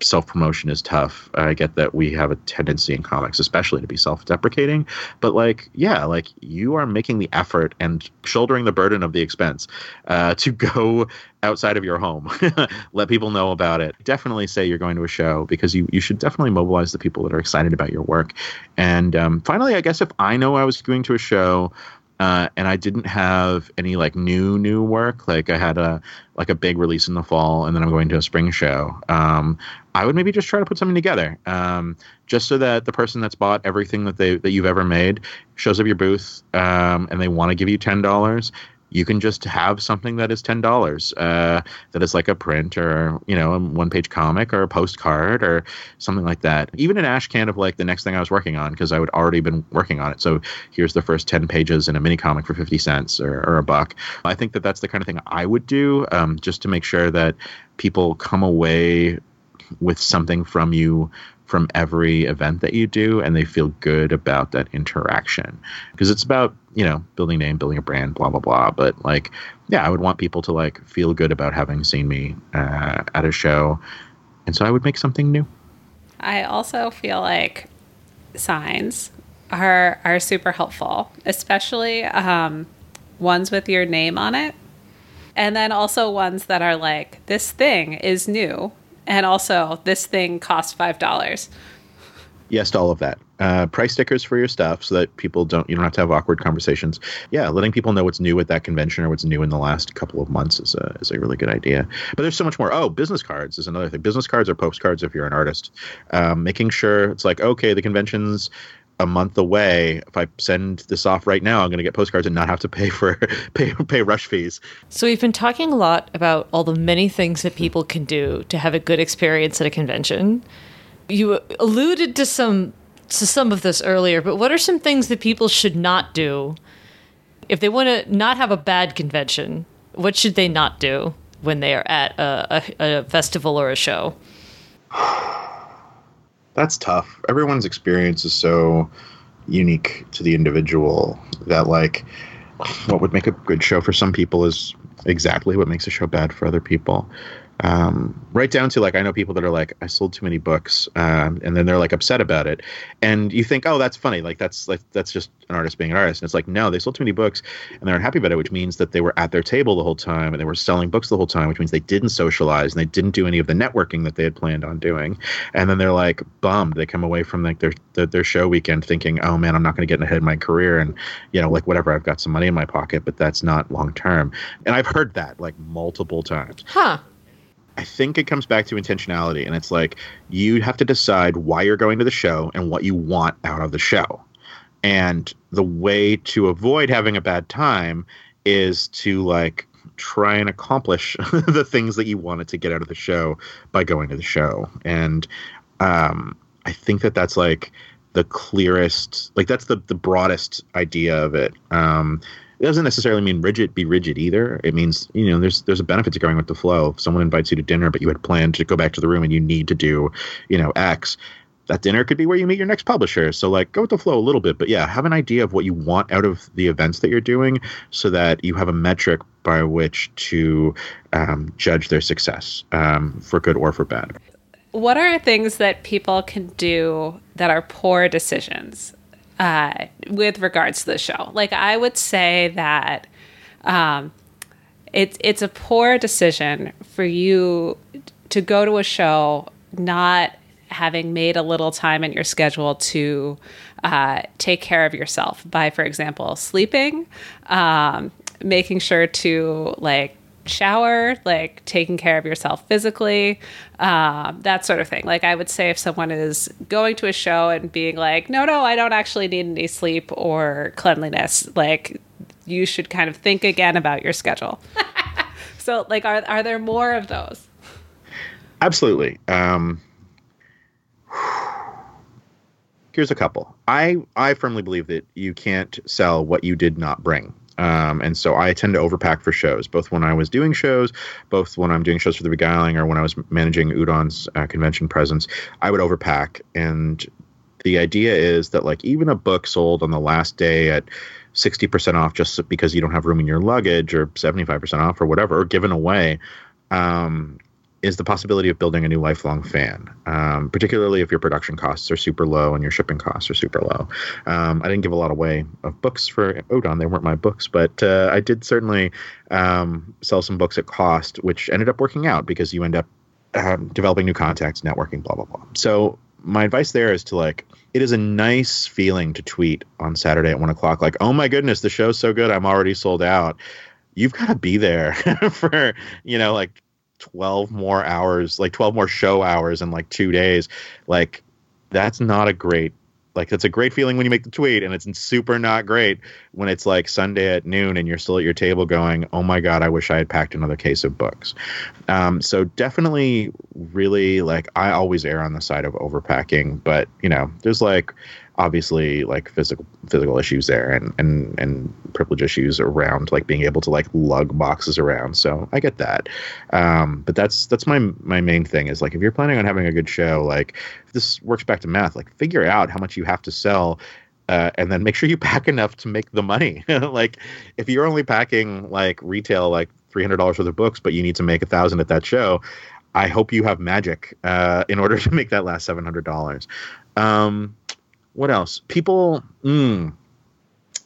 self promotion is tough. I get that we have a tendency in comics, especially to be self deprecating. But like, yeah, like you are making the effort and shouldering the burden of the expense uh, to go outside of your home. Let people know about it. Definitely say you're going to a show because you, you should definitely mobilize the people that are excited about your work. And um, finally, I guess if I know I was going to a show, uh, and I didn't have any like new new work. Like I had a like a big release in the fall, and then I'm going to a spring show. Um, I would maybe just try to put something together, um, just so that the person that's bought everything that they that you've ever made shows up your booth, um, and they want to give you ten dollars you can just have something that is ten dollars, uh, that is like a print or you know a one page comic or a postcard or something like that. Even an ash can of like the next thing I was working on because I would already been working on it. So here's the first ten pages in a mini comic for fifty cents or, or a buck. I think that that's the kind of thing I would do um, just to make sure that people come away with something from you from every event that you do and they feel good about that interaction. Because it's about you know building name building a brand blah blah blah. But like yeah i would want people to like feel good about having seen me uh, at a show. And so i would make something new. I also feel like signs are are super helpful, especially um, ones with your name on it, and then also ones that are like this thing is new, and also this thing costs five dollars. yes to all of that. Uh, price stickers for your stuff so that people don't you don't have to have awkward conversations. Yeah letting people know what's new at that convention or what's new in the last couple of months is a, is a really good idea. But there's so much more. Oh business cards is another thing. Business cards or postcards if you're an artist. Um, making sure it's like okay the convention's a month away if i send this off right now i'm going to get postcards and not have to pay for pay pay rush fees So we've been talking a lot about all the many things that people can do to have a good experience at a convention. You alluded to some to some of this earlier, but what are some things that people should not do if they want to not have a bad convention? What should they not do when they are at a, a, a festival or a show? That's tough. Everyone's experience is so unique to the individual that like what would make a good show for some people is exactly what makes a show bad for other people. Um, right down to like I know people that are like I sold too many books, um, and then they're like upset about it, and you think oh that's funny. Like that's like that's just an artist being an artist, and it's like no they sold too many books and they're unhappy about it, which means that they were at their table the whole time and they were selling books the whole time, which means they didn't socialize and they didn't do any of the networking that they had planned on doing, and then they're like bummed. They come away from like their their, their show weekend thinking oh man I'm not going to get ahead in my career and you know like whatever I've got some money in my pocket but that's not long term, and I've heard that like multiple times. Huh. I think it comes back to intentionality, and it's like you have to decide why you're going to the show and what you want out of the show. And the way to avoid having a bad time is to like try and accomplish the things that you wanted to get out of the show by going to the show. And um, I think that that's like the clearest, like that's the the broadest idea of it. Um, it doesn't necessarily mean rigid be rigid either. It means you know there's there's a benefit to going with the flow. If someone invites you to dinner but you had planned to go back to the room and you need to do you know x that dinner could be where you meet your next publisher. So like go with the flow a little bit but yeah have an idea of what you want out of the events that you're doing so that you have a metric by which to um, judge their success um, for good or for bad. What are things that people can do that are poor decisions uh, with regards to the show? Like I would say that um, it's it's a poor decision for you to go to a show not having made a little time in your schedule to uh, take care of yourself by, for example, sleeping, um, making sure to like shower, like taking care of yourself physically, um, that sort of thing. Like I would say, if someone is going to a show and being like, "No, no, I don't actually need any sleep or cleanliness," like you should kind of think again about your schedule. so, like, are are there more of those? Absolutely. Um, here's a couple. I I firmly believe that you can't sell what you did not bring. Um, and so I tend to overpack for shows, both when I was doing shows, both when I'm doing shows for the Beguiling or when I was managing Udon's uh, convention presence. I would overpack, and the idea is that like even a book sold on the last day at 60% off just because you don't have room in your luggage or 75% off or whatever or given away um, is the possibility of building a new lifelong fan, um, particularly if your production costs are super low and your shipping costs are super low. Um, I didn't give a lot away of books for Udon; they weren't my books, but uh, I did certainly um, sell some books at cost, which ended up working out because you end up um, developing new contacts, networking, blah blah blah. So my advice there is to like it is a nice feeling to tweet on Saturday at one o'clock, like, oh my goodness, the show's so good, I'm already sold out. You've got to be there for, you know, like 12 more hours, like 12 more show hours in like two days. Like, that's not a great, like, that's a great feeling when you make the tweet, and it's super not great when it's like Sunday at noon and you're still at your table going, oh my God, I wish I had packed another case of books. Um, so definitely, really, like, I always err on the side of overpacking, but, you know, there's like, obviously like physical physical issues there and and and privilege issues around like being able to like lug boxes around. So i get that. Um, but that's that's my my main thing is like if you're planning on having a good show like this works back to math like figure out how much you have to sell uh, and then make sure you pack enough to make the money. Like if you're only packing like retail like $300 worth of books but you need to make a thousand at that show I hope you have magic uh, in order to make that last seven hundred dollars. Um, what else? People. Mm,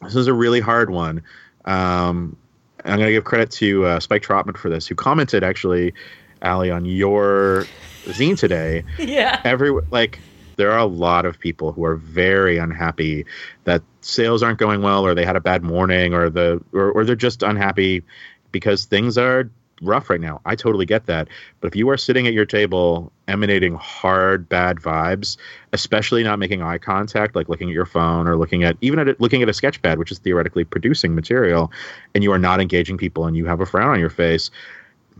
this is a really hard one. Um, I'm going to give credit to uh, Spike Trotman for this, who commented actually, Ali, on your zine today. Yeah. Every like, there are a lot of people who are very unhappy that sales aren't going well, or they had a bad morning, or the or, or they're just unhappy because things are rough right now. I totally get that. But if you are sitting at your table emanating hard, bad vibes, especially not making eye contact, like looking at your phone or looking at even at looking at a sketch pad, which is theoretically producing material, and you are not engaging people and you have a frown on your face,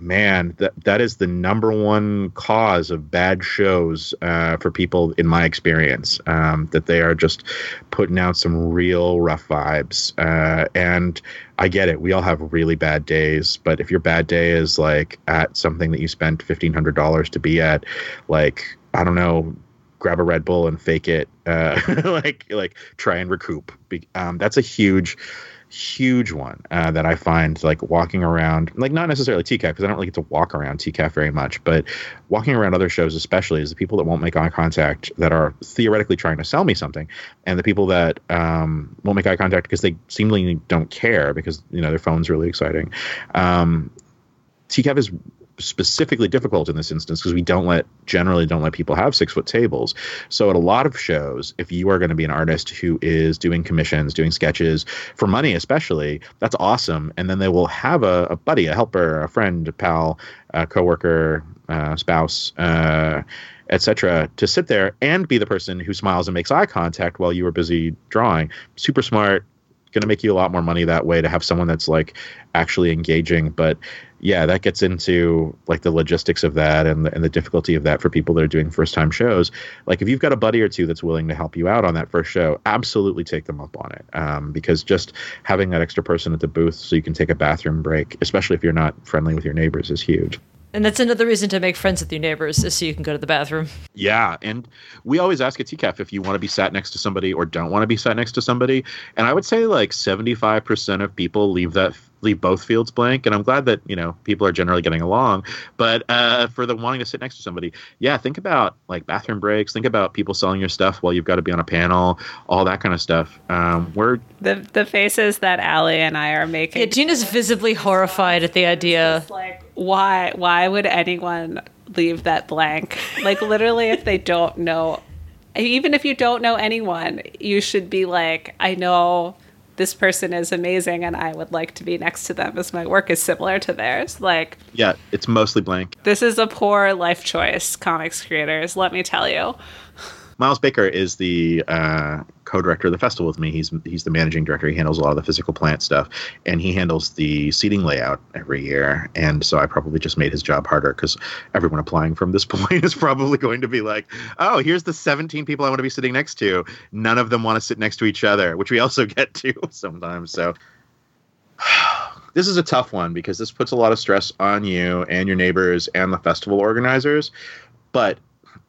man, that that is the number one cause of bad shows uh, for people in my experience. Um, that they are just putting out some real rough vibes, uh, and I get it. We all have really bad days, but if your bad day is like at something that you spent fifteen hundred dollars to be at, like I don't know, grab a Red Bull and fake it, uh, like like try and recoup. Um, that's a huge huge one uh, that I find like walking around, like not necessarily TCAF because I don't really get to walk around TCAF very much, but walking around other shows, especially, is the people that won't make eye contact that are theoretically trying to sell me something, and the people that um, won't make eye contact because they seemingly don't care because you know their phone's really exciting. Um, TCAF is specifically difficult in this instance because we don't let generally don't let people have six foot tables. So at a lot of shows, if you are going to be an artist who is doing commissions, doing sketches for money, especially, that's awesome. And then they will have a, a buddy, a helper, a friend, a pal, a coworker, uh, spouse. Uh, etc., to sit there and be the person who smiles and makes eye contact while you are busy drawing. Super smart, going to make you a lot more money that way to have someone that's like actually engaging. But yeah, that gets into like the logistics of that and the, and the difficulty of that for people that are doing first time shows. Like if you've got a buddy or two that's willing to help you out on that first show, absolutely take them up on it. Um, because just having that extra person at the booth so you can take a bathroom break, especially if you're not friendly with your neighbors, is huge. And that's another reason to make friends with your neighbors is so you can go to the bathroom. Yeah, and we always ask at TCAF if you want to be sat next to somebody or don't want to be sat next to somebody. And I would say like 75% of people leave that leave both fields blank. And I'm glad that you know people are generally getting along. But uh, for the wanting to sit next to somebody, yeah, think about like bathroom breaks. Think about people selling your stuff while you've got to be on a panel, all that kind of stuff. Um, we're the the faces that Ali and I are making. Yeah, Gina's visibly horrified at the idea. Like, why why would anyone leave that blank? Like literally, if they don't know even if you don't know anyone, you should be like, I know this person is amazing and I would like to be next to them as my work is similar to theirs. Like, yeah, it's mostly blank. This is a poor life choice, comics creators, let me tell you. Miles Baker is the uh, co-director of the festival with me. He's he's the managing director. He handles a lot of the physical plant stuff, and he handles the seating layout every year. And so I probably just made his job harder because everyone applying from this point is probably going to be like, "Oh, here's the 17 people I want to be sitting next to. None of them want to sit next to each other," which we also get to sometimes. So. this is a tough one because this puts a lot of stress on you and your neighbors and the festival organizers. But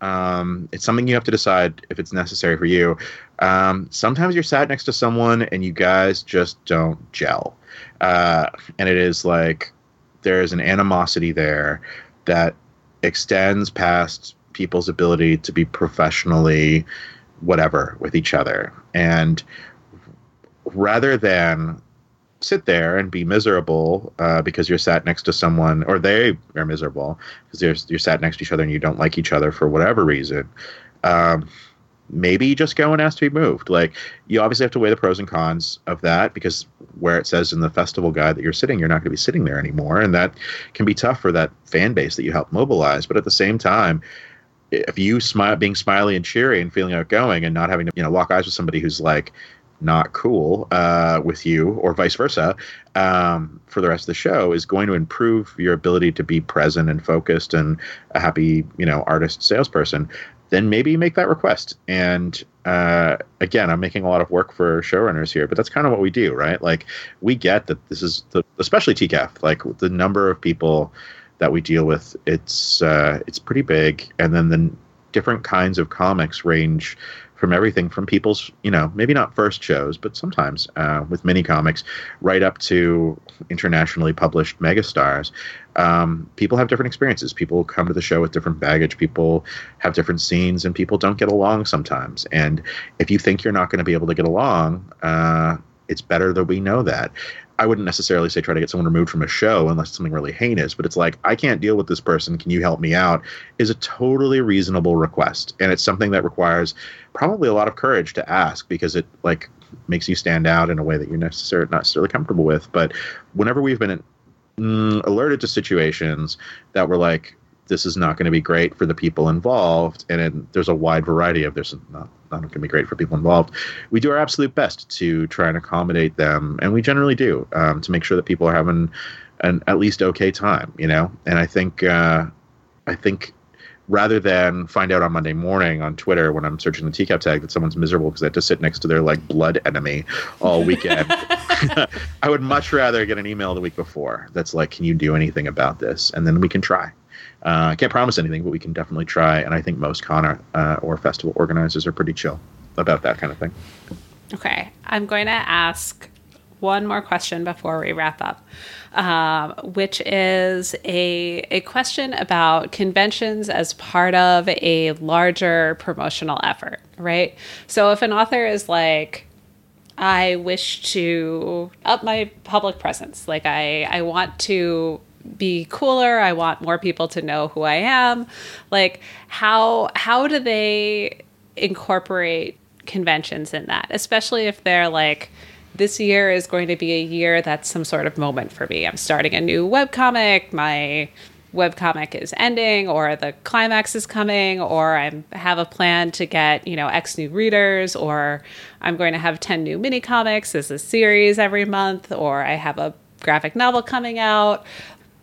um, it's something you have to decide if it's necessary for you. Um, sometimes you're sat next to someone and you guys just don't gel. Uh, and it is like there's an animosity there that extends past people's ability to be professionally whatever with each other. And rather than sit there and be miserable uh, because you're sat next to someone, or they are miserable because you're, you're sat next to each other and you don't like each other for whatever reason. Um, maybe just go and ask to be moved. Like you obviously have to weigh the pros and cons of that because where it says in the festival guide that you're sitting, you're not going to be sitting there anymore, and that can be tough for that fan base that you help mobilize. But at the same time, if you smile, being smiley and cheery and feeling outgoing, and not having to you know lock eyes with somebody who's like not cool uh, with you, or vice versa, um, for the rest of the show is going to improve your ability to be present and focused and a happy, you know, artist salesperson. then maybe make that request. And uh, again, I'm making a lot of work for showrunners here, but that's kind of what we do, right? Like we get that this is the, especially TCAF, like the number of people that we deal with, it's uh, it's pretty big, and then the different kinds of comics range from everything from people's, you know, maybe not first shows, but sometimes uh, with mini comics, right up to internationally published megastars. Um, people have different experiences. People come to the show with different baggage. People have different scenes, and people don't get along sometimes. And if you think you're not going to be able to get along, uh, it's better that we know that. I wouldn't necessarily say try to get someone removed from a show unless something really heinous, but it's like, I can't deal with this person. Can you help me out? Is a totally reasonable request. And it's something that requires probably a lot of courage to ask because it like makes you stand out in a way that you're necessarily not necessarily comfortable with. But whenever we've been mm, alerted to situations that were like, this is not going to be great for the people involved, and it, there's a wide variety of this not not going to be great for people involved. We do our absolute best to try and accommodate them, and we generally do um, to make sure that people are having an at least okay time, you know. And I think uh, I think rather than find out on Monday morning on Twitter when I'm searching the TCAF tag that someone's miserable because they have to sit next to their like blood enemy all weekend, I would much rather get an email the week before that's like, "Can you do anything about this?" and then we can try. Uh, I can't promise anything, but we can definitely try. And I think most con uh, or festival organizers are pretty chill about that kind of thing. Okay, I'm going to ask one more question before we wrap up, um, which is a a question about conventions as part of a larger promotional effort, right? So if an author is like, I wish to up my public presence, like I I want to be cooler. I want more people to know who i am. Like how how do they incorporate conventions in that especially if they're like this year is going to be a year that's some sort of moment for me. I'm starting a new webcomic. My webcomic is ending or the climax is coming or i have a plan to get you know x new readers or i'm going to have 10 new mini comics as a series every month or i have a graphic novel coming out.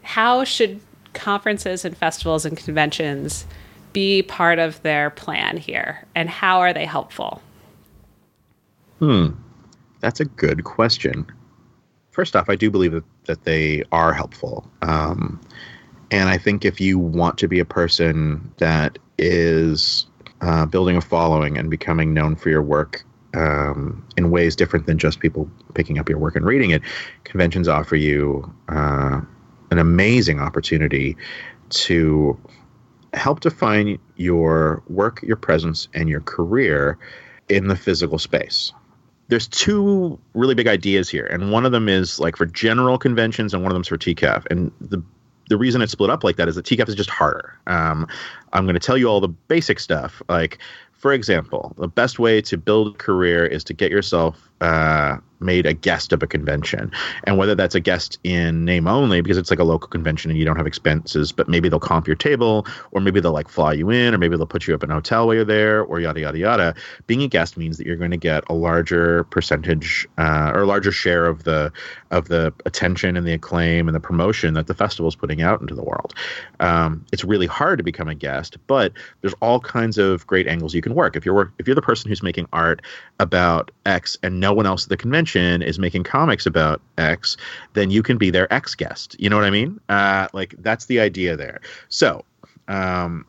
How should conferences and festivals and conventions be part of their plan here? And how are they helpful? Hmm that's a good question first off i do believe that, that they are helpful um, and i think if you want to be a person that is uh, building a following and becoming known for your work um, in ways different than just people picking up your work and reading it conventions offer you uh, an amazing opportunity to help define your work, your presence, and your career in the physical space. There's two really big ideas here, and one of them is like for general conventions, and one of them's for TCAF. And the the reason it's split up like that is that TCAF is just harder. Um, I'm going to tell you all the basic stuff. Like, for example, the best way to build a career is to get yourself uh, made a guest of a convention. And whether that's a guest in name only, because it's like a local convention and you don't have expenses, but maybe they'll comp your table, or maybe they'll like fly you in, or maybe they'll put you up in a hotel while you're there, or yada, yada, yada. Being a guest means that you're going to get a larger percentage uh, or a larger share of the of the attention and the acclaim and the promotion that the festival is putting out into the world. Um, it's really hard to become a guest, but there's all kinds of great angles you can work. If you're work, if you're the person who's making art about X and no one else at the convention is making comics about X, then you can be their X guest. You know what I mean? Uh, like that's the idea there. So um,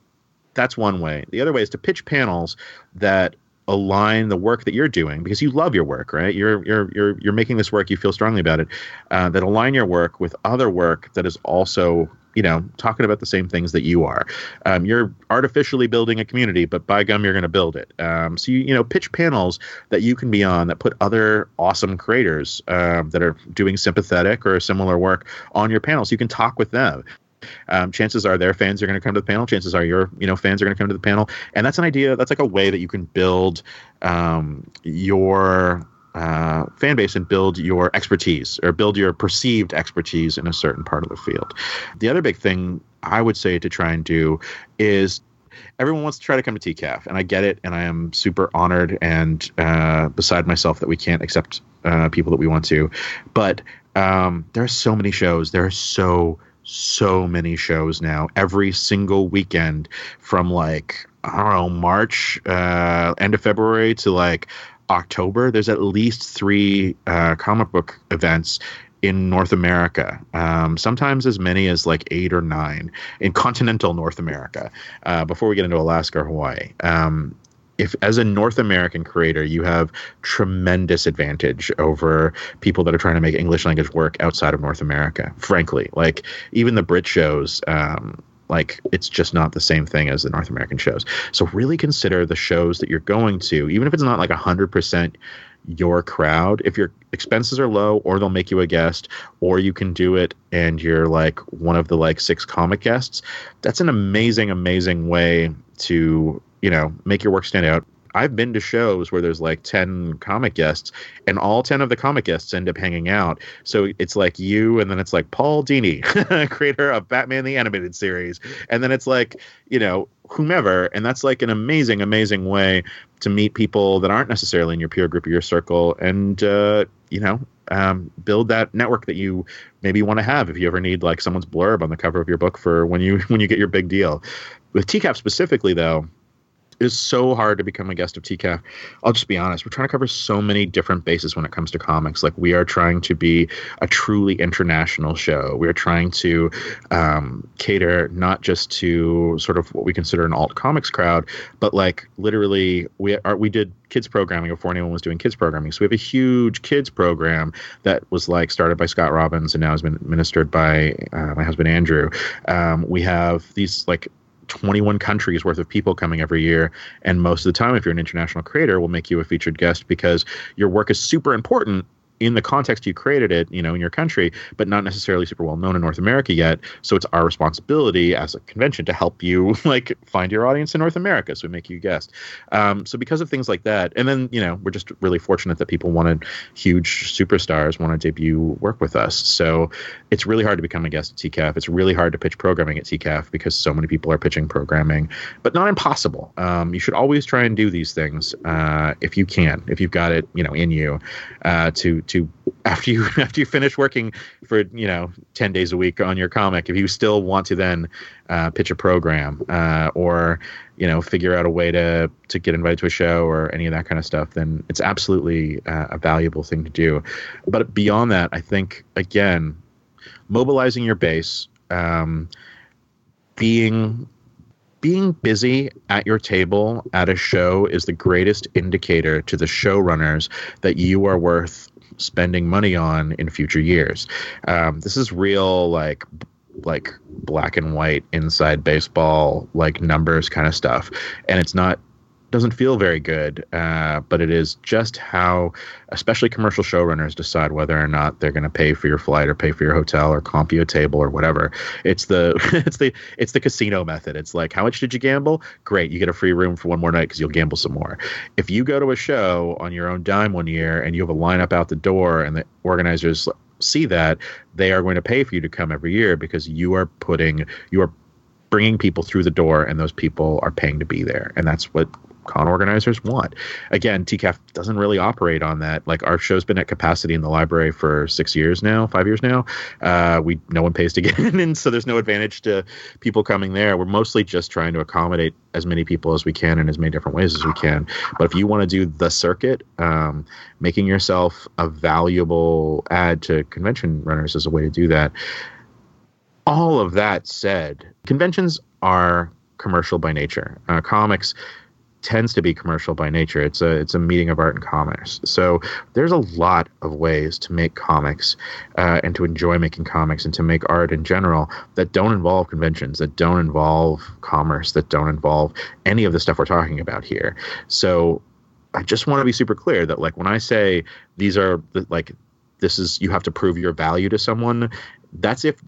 that's one way. The other way is to pitch panels that align the work that you're doing because you love your work, right? You're you're you're you're making this work. You feel strongly about it. Uh, that align your work with other work that is also you know talking about the same things that you are. Um, you're artificially building a community, but by gum, you're going to build it. Um, so you you know pitch panels that you can be on that put other awesome creators um, that are doing sympathetic or similar work on your panels. You can talk with them um, chances are their fans are going to come to the panel. Chances are your you know fans are going to come to the panel, and that's an idea. That's like a way that you can build um, your uh, fan base and build your expertise or build your perceived expertise in a certain part of the field. The other big thing I would say to try and do is everyone wants to try to come to TCAF, and I get it, and I am super honored and uh, beside myself that we can't accept uh, people that we want to. But um, there are so many shows. There are so so many shows now every single weekend from like I don't know March, uh, end of February to like October. There's at least three uh, comic book events in North America, um, sometimes as many as like eight or nine in continental North America. Uh, before we get into Alaska or Hawaii, um, if as a North American creator you have tremendous advantage over people that are trying to make English language work outside of North America. Frankly, like even the Brit shows. Um, like it's just not the same thing as the North American shows. So really consider the shows that you're going to, even if it's not like a hundred percent your crowd. If your expenses are low, or they'll make you a guest, or you can do it and you're like one of the like six comic guests. That's an amazing, amazing way to you know make your work stand out I've been to shows where there's like 10 comic guests and all 10 of the comic guests end up hanging out. So it's like you and then it's like Paul Dini, creator of Batman the Animated Series. And then it's like, you know, whomever. And that's like an amazing, amazing way to meet people that aren't necessarily in your peer group or your circle and, uh, you know, um, build that network that you maybe want to have if you ever need like someone's blurb on the cover of your book for when you when you get your big deal. With TCAF specifically, though, is so hard to become a guest of TCAF. I'll just be honest. We're trying to cover so many different bases when it comes to comics. Like we are trying to be a truly international show. We are trying to um, cater not just to sort of what we consider an alt comics crowd, but like literally we are we did kids programming before anyone was doing kids programming. So we have a huge kids program that was like started by Scott Robins and now has been administered by uh, my husband Andrew. Um, we have these like 21 countries worth of people coming every year. And most of the time, if you're an international creator, we'll make you a featured guest because your work is super important in the context you created it, you know, in your country, but not necessarily super well known in North America yet. So it's our responsibility as a convention to help you like find your audience in North America. So we make you guest. Um, so because of things like that, and then you know we're just really fortunate that people wanted huge superstars want to debut work with us. So it's really hard to become a guest at TCAF. It's really hard to pitch programming at TCAF because so many people are pitching programming, but not impossible. Um, you should always try and do these things uh, if you can, if you've got it, you know, in you uh, to to after you after you finish working for you know 10 days a week on your comic if you still want to then uh, pitch a program uh, or you know figure out a way to to get invited to a show or any of that kind of stuff then it's absolutely uh, a valuable thing to do. But beyond that i think again mobilizing your base um, being being busy at your table at a show is the greatest indicator to the showrunners that you are worth spending money on in future years. Um, this is real, like like black and white inside baseball, like numbers kind of stuff, and it's not doesn't feel very good, uh, but it is just how, especially commercial showrunners, decide whether or not they're going to pay for your flight or pay for your hotel or comp you a table or whatever. It's the it's the it's the casino method. It's like how much did you gamble? Great, you get a free room for one more night because you'll gamble some more. If you go to a show on your own dime one year and you have a lineup out the door and the organizers see that they are going to pay for you to come every year because you are putting you are bringing people through the door and those people are paying to be there and that's what con organizers want. Again, TCAF doesn't really operate on that. Like our show's been at capacity in the library for six years now, five years now. Uh, we no one pays to get in, and so there's no advantage to people coming there. We're mostly just trying to accommodate as many people as we can in as many different ways as we can. But if you want to do the circuit, um, making yourself a valuable add to convention runners is a way to do that. All of that said, conventions are commercial by nature. Uh, comics tends to be commercial by nature. It's a it's a meeting of art and commerce. So there's a lot of ways to make comics uh, and to enjoy making comics and to make art in general that don't involve conventions, that don't involve commerce, that don't involve any of the stuff we're talking about here. So I just want to be super clear that like when I say these are like this is you have to prove your value to someone. That's if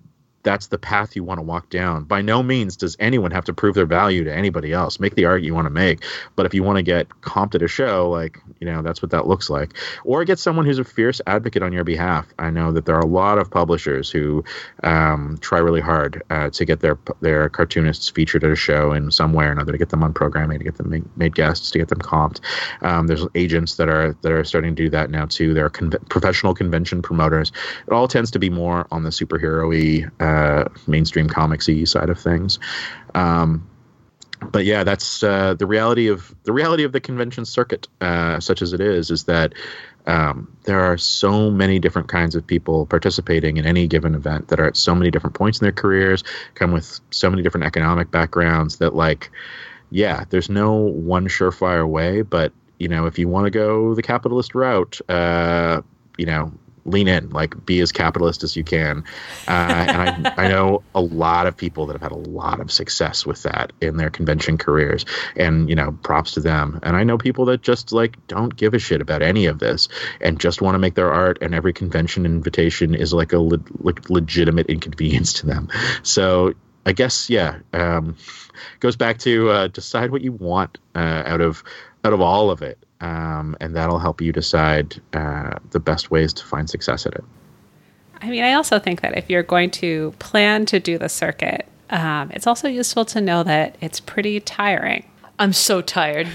that's the path you want to walk down. By no means does anyone have to prove their value to anybody else. Make the art you want to make. But if you want to get comped at a show, like, you know, that's what that looks like. Or get someone who's a fierce advocate on your behalf. I know that there are a lot of publishers who um, try really hard uh, to get their their cartoonists featured at a show in some way or another, to get them on programming, to get them made, made guests, to get them comped. Um, there's agents that are that are starting to do that now too. There are con- professional convention promoters. It all tends to be more on the superhero-y uh, uh, mainstream comicsy side of things. Um, but yeah, that's uh, the reality of the reality of the convention circuit, uh, such as it is, is that um, there are so many different kinds of people participating in any given event that are at so many different points in their careers, come with so many different economic backgrounds that like, yeah, there's no one surefire way, but you know, if you want to go the capitalist route, uh, you know, lean in, like be as capitalist as you can. Uh, and I, I know a lot of people that have had a lot of success with that in their convention careers, and you know, props to them. And I know people that just like don't give a shit about any of this and just want to make their art, and every convention invitation is like a le- le- legitimate inconvenience to them. So I guess yeah, um, goes back to uh, decide what you want uh, out of out of all of it um, and that'll help you decide uh, the best ways to find success at it. I mean, I also think that if you're going to plan to do the circuit, um, it's also useful to know that it's pretty tiring. I'm so tired.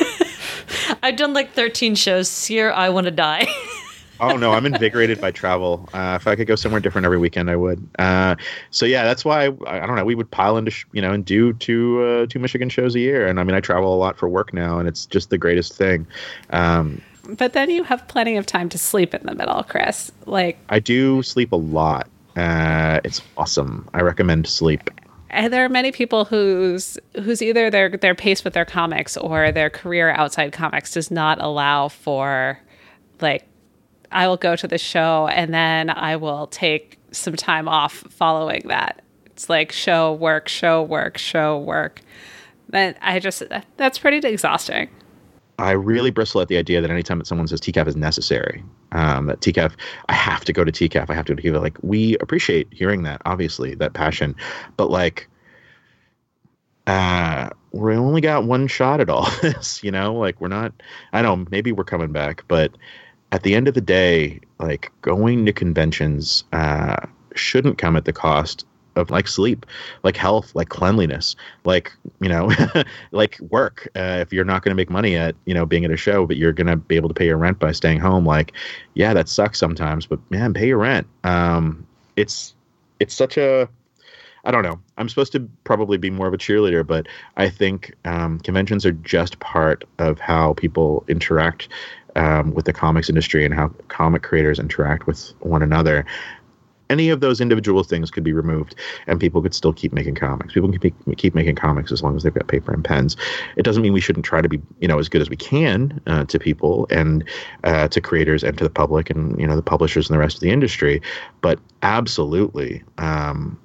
I've done like 13 shows this year. I want to die. oh no, I'm invigorated by travel. Uh, if I could go somewhere different every weekend, I would. Uh, so yeah, that's why I, I, don't know. We would pile into sh- you know and do two uh, two Michigan shows a year, and I mean I travel a lot for work now, and it's just the greatest thing. Um, but then you have plenty of time to sleep in the middle, Chris. Like I do sleep a lot. Uh, it's awesome. I recommend sleep. And there are many people whose whose either their their pace with their comics or their career outside comics does not allow for like I will go to the show and then I will take some time off following that. It's like show, work, show, work, show, work. Then I just, that's pretty exhausting. I really bristle at the idea that anytime that someone says TCAF is necessary, um, that TCAF, I have to go to TCAF, I have to give it. Like, we appreciate hearing that, obviously, that passion. But, like, uh, we only got one shot at all this, you know? Like, we're not, I know, maybe we're coming back, but at the end of the day, like going to conventions uh, shouldn't come at the cost of like sleep, like health, like cleanliness, like you know, like work. Uh, if you're not going to make money at you know being at a show, but you're going to be able to pay your rent by staying home, like yeah, that sucks sometimes, but man, pay your rent. Um, it's it's such a I don't know. I'm supposed to probably be more of a cheerleader, but I think um, conventions are just part of how people interact um, with the comics industry and how comic creators interact with one another any of those individual things could be removed and people could still keep making comics. People can keep, making comics as long as they've got paper and pens. It doesn't mean we shouldn't try to be you know as good as we can uh, to people and uh, to creators and to the public and you know the publishers and the rest of the industry but absolutely um,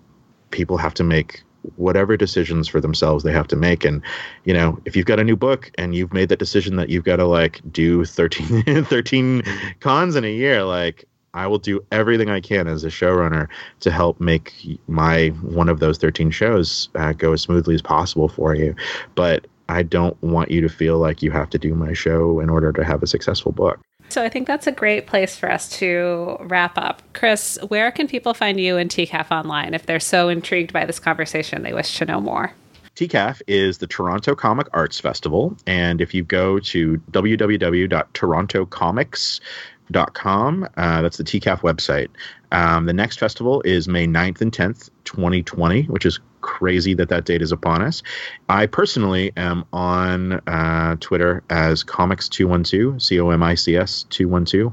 people have to make whatever decisions for themselves they have to make. And you know if you've got a new book and you've made that decision that you've got to like do 13 13 cons in a year like I will do everything I can as a showrunner to help make my one of those 13 shows uh, go as smoothly as possible for you. But I don't want you to feel like you have to do my show in order to have a successful book so I think that's a great place for us to wrap up. Chris, where can people find you and TCAF online if they're so intrigued by this conversation they wish to know more? TCAF is the Toronto Comic Arts Festival. And if you go to www.torontocomics.com, uh, that's the TCAF website. Um, the next festival is May 9th and 10th, 2020, which is crazy that that date is upon us. I personally am on uh, Twitter as Comics212, C O M I C S 212,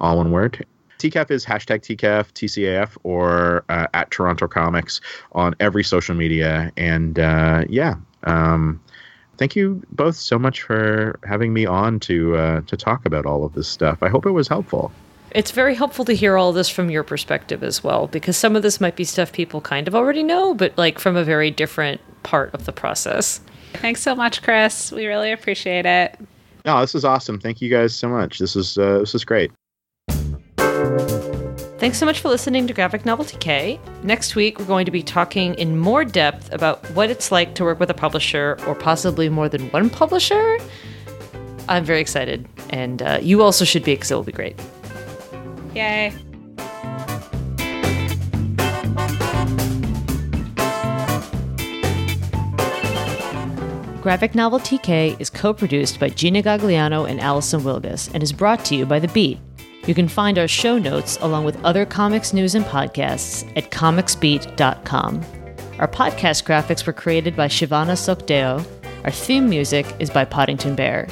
all one word. TCAF is hashtag TCAF, TCAF, or uh, at Toronto Comics on every social media. And uh, yeah, um, thank you both so much for having me on to uh, to talk about all of this stuff. I hope it was helpful it's very helpful to hear all this from your perspective as well, because some of this might be stuff people kind of already know, but like from a very different part of the process. Thanks so much, Chris. We really appreciate it. No, this is awesome. Thank you guys so much. This is uh, this is great. Thanks so much for listening to Graphic Novel TK. Next week, we're going to be talking in more depth about what it's like to work with a publisher or possibly more than one publisher. I'm very excited, and uh, you also should be because it will be great. Yay. Graphic Novel TK is co produced by Gina Gagliano and Alison Wilgus and is brought to you by The Beat. You can find our show notes along with other comics news and podcasts at comicsbeat.com. Our podcast graphics were created by Shivana Sookdeo. Our theme music is by Podington Bear.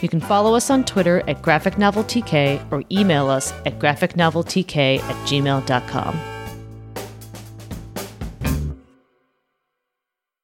You can follow us on Twitter at Graphic Novel TK or email us at graphicnoveltk at gmail.com.